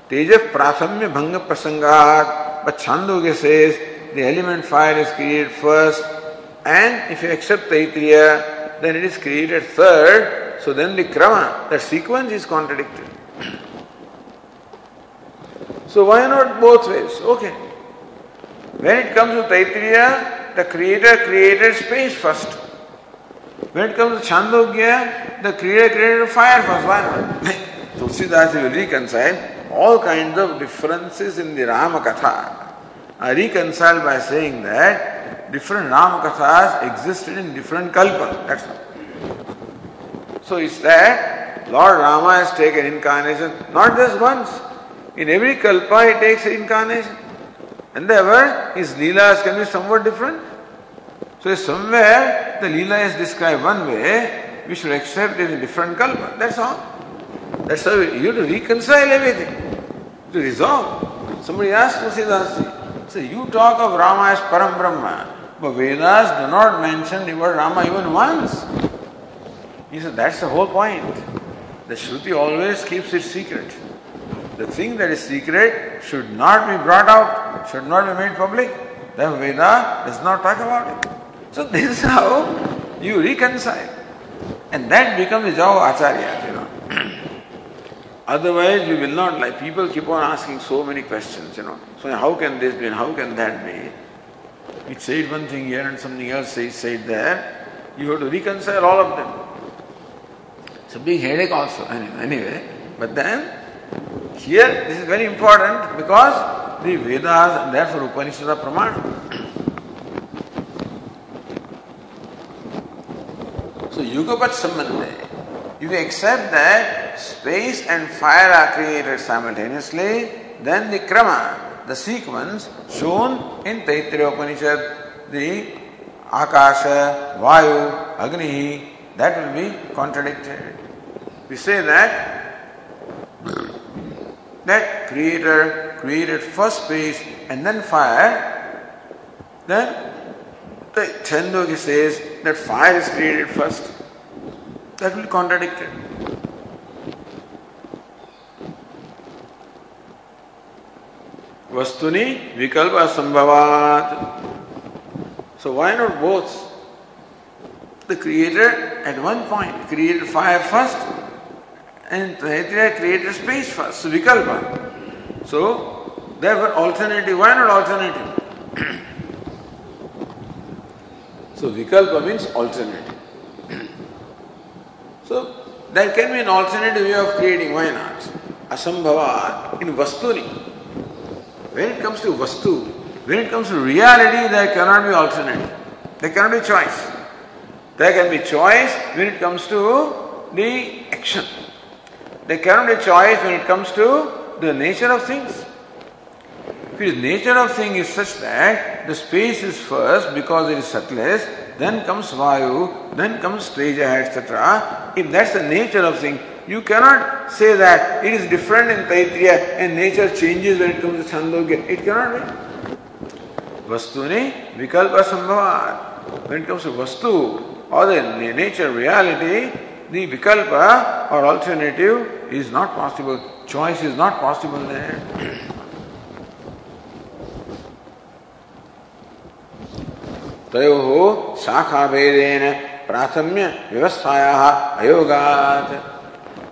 Teja Prasamya Bhanga Prasangat, but Chandogya says the element fire is created first, and if you accept Taitriya, then it is created third, so then the Krama, the sequence is contradicted. so why not both ways? Okay. When it comes to Taitriya, the creator created space first. When it comes to Chandogya, the creator created fire first. Why not? Tulsidas will reconcile all kinds of differences in the Rama Katha are reconciled by saying that different Ramakathas existed in different kalpas. That's all. So it's that Lord Rama has taken incarnation not just once. In every kalpa he takes incarnation. And therefore his leelas can be somewhat different. So somewhere the leela is described one way, we should accept it in different kalpa. That's all. That's how you have to reconcile everything, to resolve. Somebody asked Tusidasi, so you talk of Rama as Param Brahma, but Vedas do not mention the word Rama even once. He said, that's the whole point. The Shruti always keeps it secret. The thing that is secret should not be brought out, should not be made public. The Veda does not talk about it. So this is how you reconcile. And that becomes the job of Acharya, you know. Otherwise, we will not like people keep on asking so many questions, you know. So how can this be and how can that be? It said one thing here and something else said, said there. You have to reconcile all of them. It's a big headache also, anyway. But then, here, this is very important because the Vedas and therefore Upanishads are pramana. So, Yugapat Sambandhe. If you accept that space and fire are created simultaneously, then the krama, the sequence shown in Taittiriya Upanishad, the Akasha, Vayu, Agni, that will be contradicted. We say that that creator created first space and then fire, then the Chandogya says that fire is created first. That will be contradicted. Vastuni vikalpa sambhavat. So why not both? The creator at one point created fire first and Taittiriya created space first. Vikalpa. So therefore alternative. Why not alternative? so vikalpa means alternative. so there can be an alternative way of creating. Why not? Asambhavat in vastuni. When it comes to vastu, when it comes to reality, there cannot be alternative. There cannot be choice. There can be choice when it comes to the action. There cannot be choice when it comes to the nature of things. The nature of thing is such that the space is first because it is subtlest, then comes Vayu, then comes Teja, etc. If that's the nature of thing, you cannot say that it is different in Taitriya and nature changes when it comes to Chandogya. It cannot be. Vastuni vikalpa sambhavat. When it comes to Vastu or the nature reality, the vikalpa or alternative is not possible. Choice is not possible there. तयोः शाखाभेदेन प्राथम्य व्यवस्थायाः अयोगात्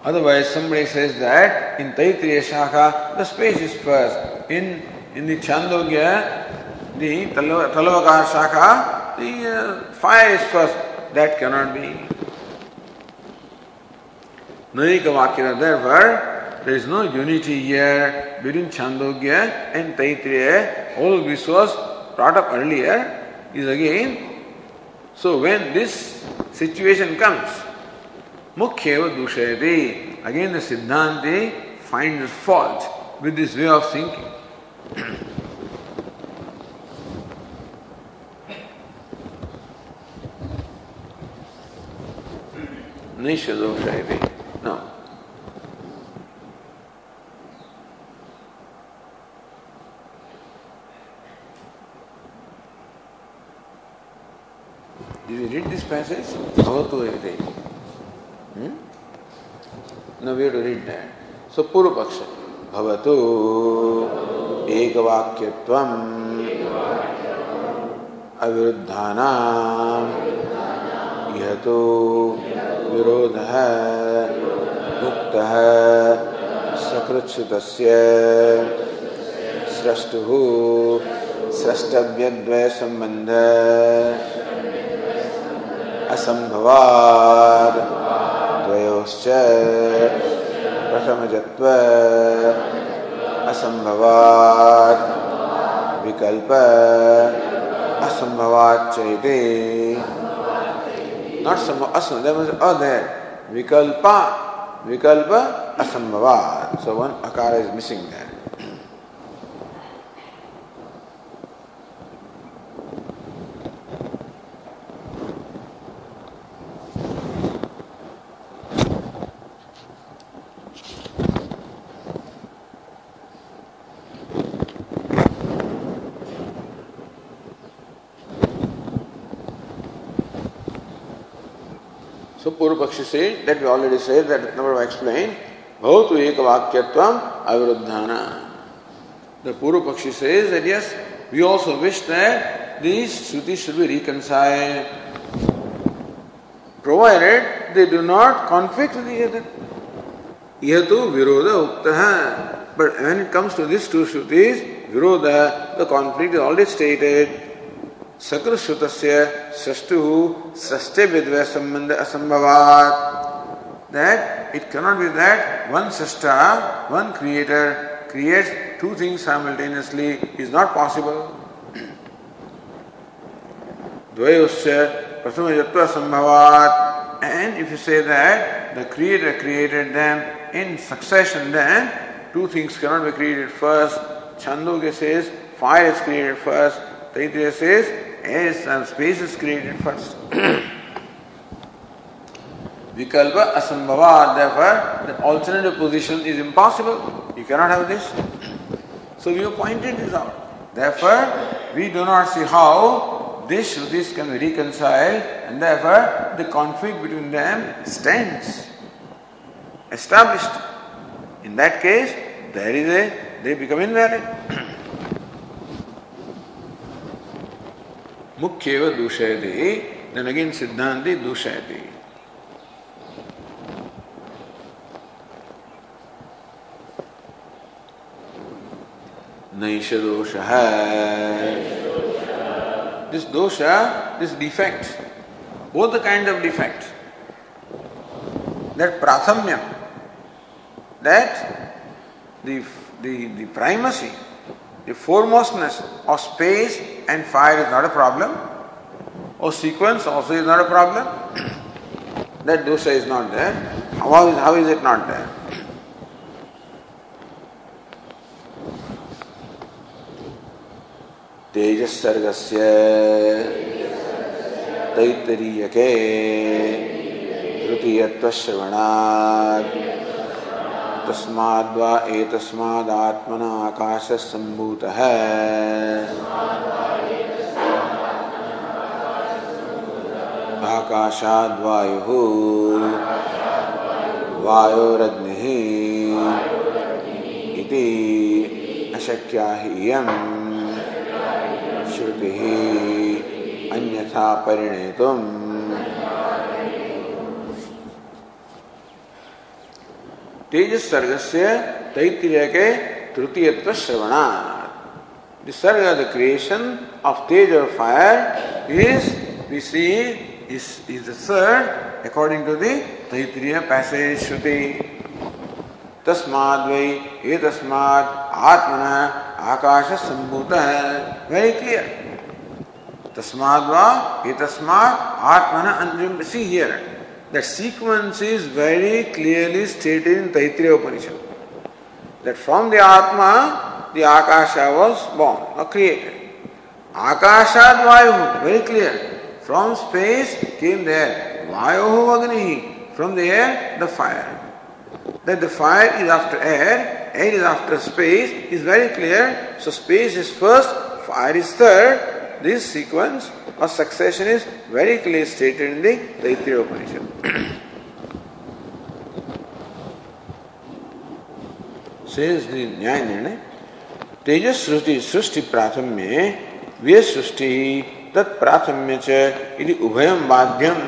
Otherwise, somebody says that in Taitriya Shakha, the space is first. In, in the Chandogya, the Talavaka Shakha, the uh, fire is first. That cannot be. Narika Vakya, therefore, there is no unity here between Chandogya and Taitriya. All this was brought up earlier, is again. So when this situation comes, Mukhyeva dushayati. Again the Siddhanti finds fault with this way of thinking. Nisha doshayati. No. Did you read this passage? Bhavatu Evite. Hmm? Now we have to read that. So Purva Paksha. भवतु एकवाक्यत्वम् अविरुद्धानाम् यह तो विरोधः मुक्तः सकृत्सुतस्य स्रष्टुः स्रष्टव्यद्वयसम्बन्ध असम्भवात् प्रथमजत्व असंभवात् विकल्प असंभवाच्च इति not some asam there was a there vikalpa vikalpa asambhavat so one akara is missing there That we already said, that number I explained, Bhavatu Ekavakyatvam Aviruddhana. The Purva Pakshi says that yes, we also wish that these Shrutis should be reconciled, provided they do not conflict with each other. Yatu Viroda Uktaha. But when it comes to these two Shrutis, Viroda, the conflict is already stated. सकल श्रुत सृष्टु सृष्टि विद्व संबंध असंभवात that it cannot be that one सृष्टा one creator create two things simultaneously is not possible द्वयोस्य प्रथम यत्व संभवात and if you say that the creator created them in succession then two things cannot be created first छंदो के says fire is created first Taittiriya says Yes, some space is created first. Vikalpa asambhava, therefore, the alternative position is impossible. You cannot have this. So we have pointed this out. Therefore, we do not see how these Shrutis can be reconciled and therefore the conflict between them stands established. In that case, there is a, they become invalid. मुख्य दूषयते। ननगिन सिद्धांति दूषयते। नैष दोष। This दोष this defect both the kind of defect that प्राथम्य that the primacy the foremostness of space and fire is not a problem, or sequence also is not a problem, that dosha is not there. How is, how is it not there? तेजस्सर्गस्य तैत्तरीयके तृतीयत्वश्रवणात् तस्माद्वा एतस्मादात्मना आकाशः सम्भूतः आकाशाद्वायुः। वायोरग्निः। इति अशक्या हि इयम्। श्रुति अन्यथा परिणेतुम। तेज सर्ग से तैतृय के तृतीय श्रवणा सर्ग the creation of Tej or fire is we see is is the सर्ग according to the Taittiriya passage श्रुति। तस्माद् वै ये तस्माद् आत्मना आकाश संभूत है वही क्लियर तस्माद् वा ये तस्माद् आत्मना Anjum see here that sequence is very clearly stated in Taittiriya Upanishad. That from the Atma, the Akasha was born or created. Akashad Vayu, very clear. From space came there. Vayu Agni, from the air, the fire. that the fire is after air, air is after space is very clear. So space is first, fire is third. This sequence or succession is very clearly stated in the Taittiriya Upanishad. Says the Nyaya Nirnay, तेजस सृष्टि सृष्टि प्राथम्य व्यय सृष्टि तत्प्राथम्य च यदि उभयम बाध्यम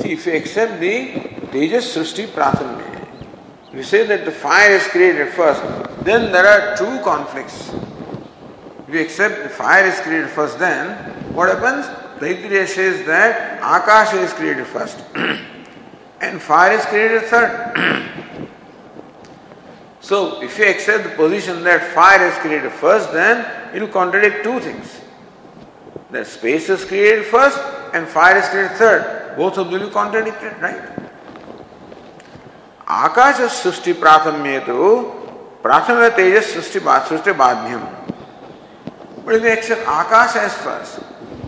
See, if you accept the Tejas Srishti Prathamya. We say that the fire is created first, then there are two conflicts. We accept the fire is created first, then what happens? Taittiriya says that Akasha is created first and fire is created third. so, if you accept the position that fire is created first, then it will contradict two things. That space is created first and fire is created third. Both of them will be contradicted, right? आकाश सृष्टि प्राथम्य तो प्राथम्य तेजस सृष्टि सृष्टि बाध्यम but if we accept Akash as first,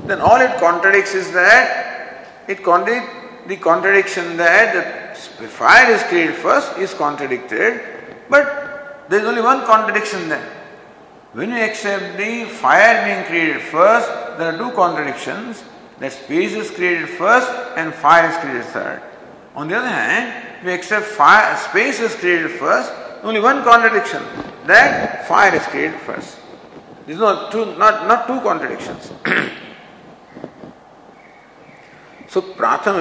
then all it contradicts is that it contradicts the contradiction that the fire is created first is contradicted, but there is only one contradiction there. When you accept the fire being created first, there are two contradictions that space is created first and fire is created third. On the other hand, we accept fire, space is created first, only one contradiction that fire is created first. Is no two, not, not two contradictions. so pratham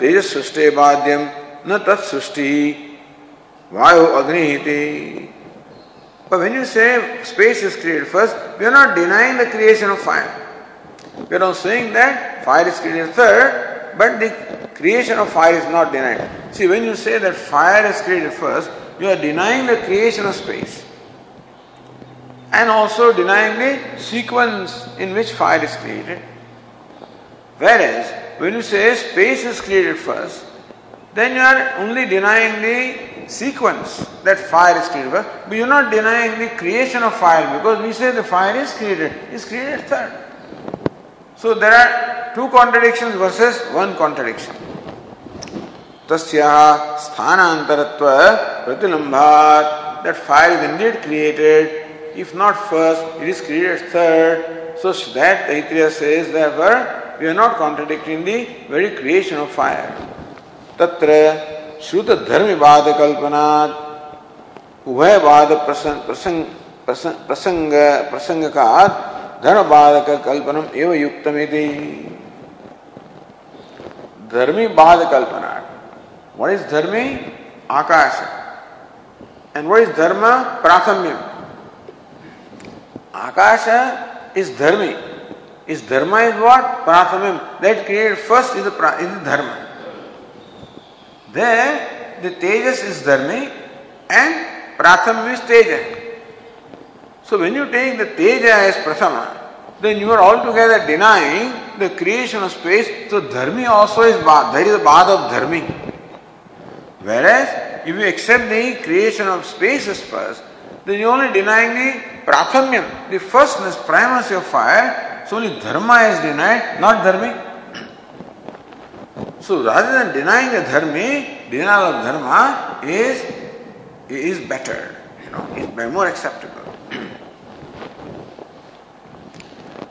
tejas srishti badyam na tat srishti vayu agni But when you say space is created first, we are not denying the creation of fire. We are not saying that fire is created third, but the creation of fire is not denied. See, when you say that fire is created first, you are denying the creation of space and also denying the sequence in which fire is created. Whereas, when you say space is created first, then you are only denying the sequence that fire is created first, but you are not denying the creation of fire because we say the fire is created, is created third. So there are two contradictions versus one contradiction. तस्याः स्थानांतरत्व प्रतिलंबात that fire is indeed created if not first it is created third So that Taittiriya says, therefore, we are not contradicting the very creation of fire. Tatra Shruta Dharmi Vada Kalpanat उभयवाद प्रसंग प्रसंग प्रसंग प्रसंग का धर्मवाद का कल्पनम एवं युक्तमिति धर्मी बाद कल्पना what is dharmi akasha and what is dharma prathamyam akasha is dharmi is dharma is what prathamyam that created first is the, is the dharma there the tejas is dharmi and pratham is teja so when you take the teja as prathama then you are altogether denying the creation of space so dharmi also is bad there is a bad of dharmi Whereas, if you accept the creation of spaces first, then you're only denying the prathamyam, the firstness, primacy of fire. So only dharma is denied, not dharmi. So rather than denying the dharmi, denial of dharma is is better, you know, is more acceptable.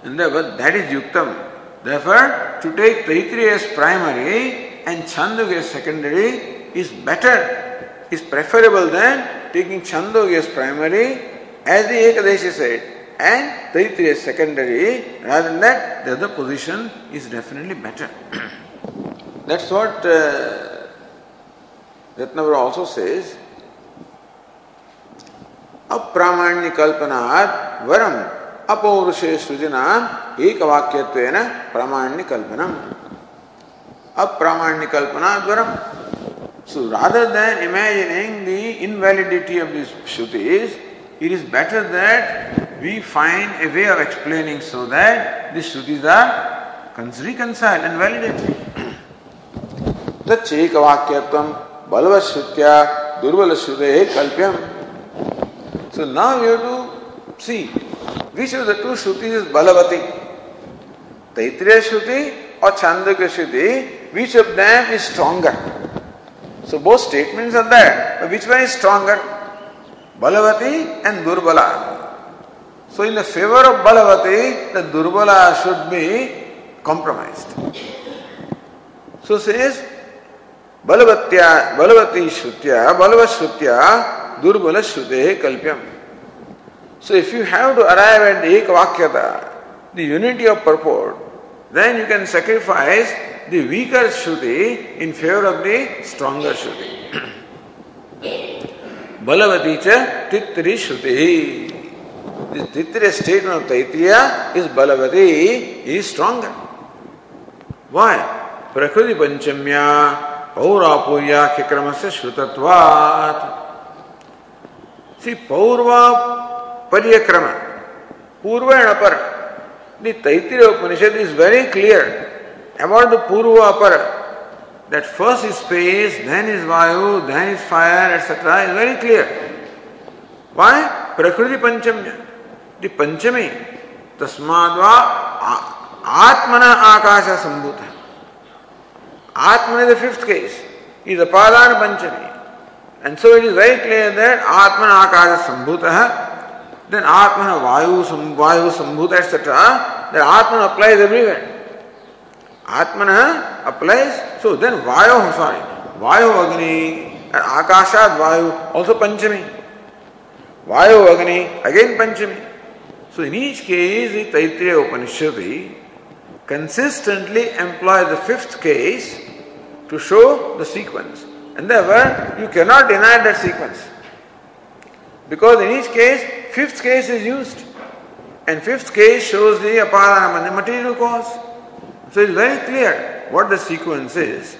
and therefore that is yuktam. Therefore, to take Taittiriya as primary and Chandogya as secondary is better, is preferable than taking Chandogya as primary, as the Ekadashi said, and Taittiriya as secondary. Rather than that, the other position is definitely better. That's what uh, Ratnavara also says. अप्रामाण्य कल्पनात् वरम अपौरुषे सृजना एक वाक्यत्वेन प्रामाण्य कल्पनम अप्रामाण्य कल्पनात् वरम So rather than imagining the invalidity of these Shrutis, it is better that we find a way of explaining so that these Shrutis are reconciled and validated. तच्चैकवाक्यत्वं बलवश्रुत्या दुर्बलश्रुते kalpyam. So now we have to see which of the two Shrutis is Balavati. Taittiriya Shruti or Chandogya Shruti, which of them is stronger? So both statements are there. But which one is stronger? Balavati and Durbala. So in the favor of Balavati, the Durbala should be compromised. So says Balavatya, Balavati Shrutya, Balavashrutya, Durbala Shrute Kalpyam. So if you have to arrive at Ekvakyata, the unity of purport, then you can sacrifice the weaker Shruti in favor of the stronger Shruti. बलवती च तित्री श्रुति। तित्री state of Taittiriya is balavati is strong why प्रकृति पंचम्या पौरापूर्याख्य क्रम से श्रुतत्वात्। पौर्वा पर्यक्रम purva and apara the Upanishad is very clear about the purva apara That first is space, then is Vayu, then is fire, etc. is very clear. Why? Prakriti Panchamya. The Panchami. Tasmadva Atmana Akasha Sambhuta. Atmana is the fifth case. Is Apadana Panchami. And so it is very clear that Atmana Akasha Sambhuta, then Atmana Vayu, Vayu Sambhuta, etc. That Atmana applies everywhere. Atmana applies. So then Vayu, sorry, Vayu Agni and Akashad Vayu, also Panchami. Vayu Agni, again Panchami. So in each case, the Taittiriya Upanishad consistently employs the fifth case to show the sequence. And therefore, you cannot deny that sequence. Because in each case, fifth case is used. And fifth case shows the apadana, the material cause. So it's very clear what the sequence is.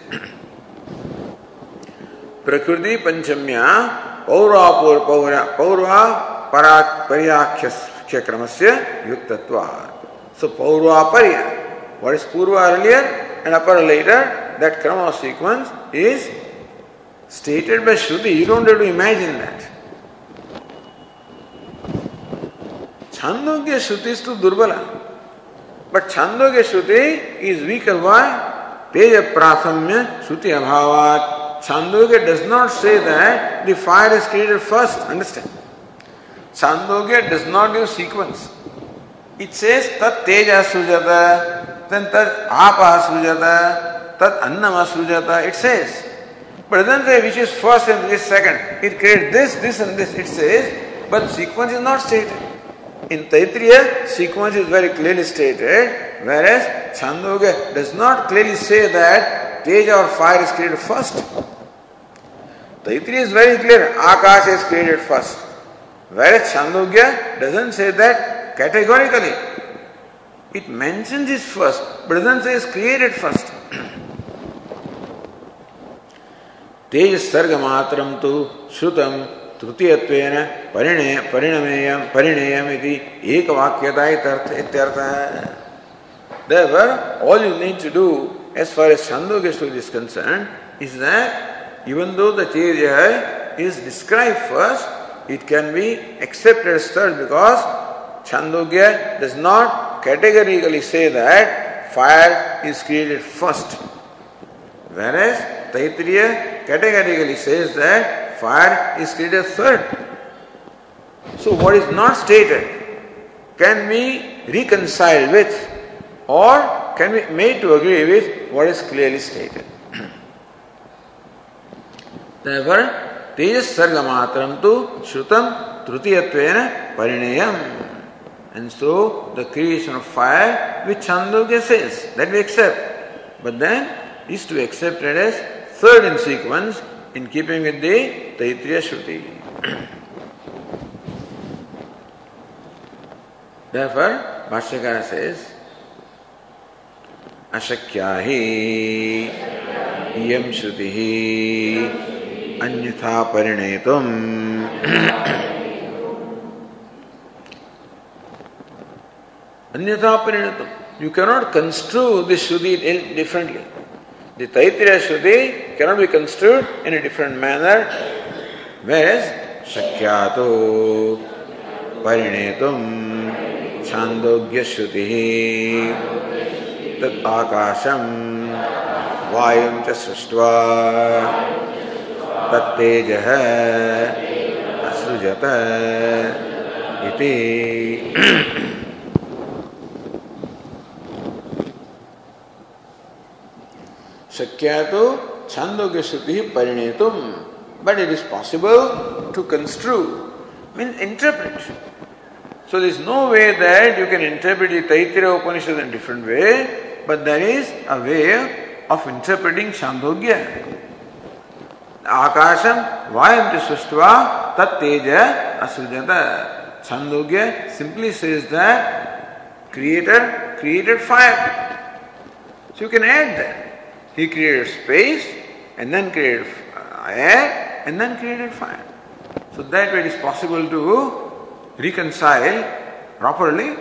प्रकृति पंचम्या पौरा पौर्वा पर्याख्य क्रम से युक्तत्वा सो पौर्वापर्य what is purva earlier and upper later that krama sequence is stated by Shruti. You don't have to imagine that. Chandogya Shruti is to Durbala. But Chandogya Shruti is weaker. Why? Teja Prathamya Shruti Abhavat. Chandogya does not say that the fire is created first. Understand? Chandogya does not use sequence. It says tat teja sujata, then tat apa sujata, tat annama sujata, it says. But it doesn't say which is first and which is second. It creates this, this and this, it says, but sequence is not stated. In Taitriya, sequence is very clearly stated, whereas Chandogya does not clearly say that Teja or fire is created first. Taitriya is very clear, Akash is created first. Whereas Chandogya doesn't say that categorically. It mentions it first, but doesn't say it's created first. तेज सर्ग मात्रम तो श्रुतम तृतीयत्व परिणय परिणमेय परिणयम यदि एक इत्यर्थ। है देवर all you need to do as far as छो के story is concern is that even though the chase है is describe first it be accepted stirred because Chandogya does not categorically say that fire is created first where as Taittiriya categorically says fire is created third. So what is not stated can be reconciled with or can be made to agree with what is clearly stated. Therefore, सर्ग मात्रम तो श्रुतम तृतीयत्वेन परिणयम And so the creation of fire which Chandogya says, that we accept. But then is to be accepted as third in sequence in keeping with the Taitriya Shruti. Therefore, Bhashyakara says, अशक्या ही इयम श्रुति अन्यथा परिणेतुम अन्यथा परिणेतुम You cannot construe this Shruti differently. The Taittiriya Shruti cannot be construed in a different manner. Whereas Shakyato Parinetum Chandogya Shruti Tat Akasham Vayam Cha Srishtva तत्तेजः असृजत इति शक्या तो छंदो के श्रुति परिणय तुम but it is possible to construe mean interpret so this no way that you can interpret Taittiriya Upanishad in different way but there is a way of interpreting Chandogya आकाशम वायम च सृष्टवा तत्तेज असृजत Chandogya simply says creator created fire so you can add that he created space and then created air and then created fire so that way it is possible to reconcile properly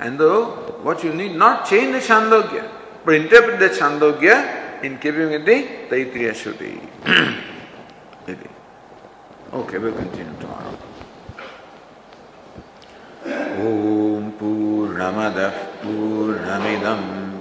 and though what you need not change the chandogya but interpret the chandogya in keeping with the Taitriya Shruti. okay, we'll continue tomorrow. ॐ पूर्णमदः पूर्णमिदं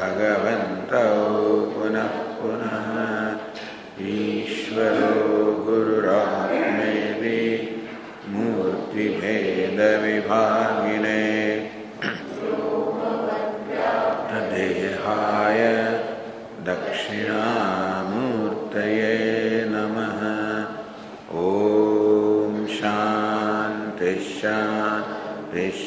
भगवन्तौ पुनः पुनः ईश्वरो गुरुरात्मेति मूर्तिभेदविभागिने देहाय दक्षिणामूर्तये नमः। ॐ शान्तिः शान्तिः।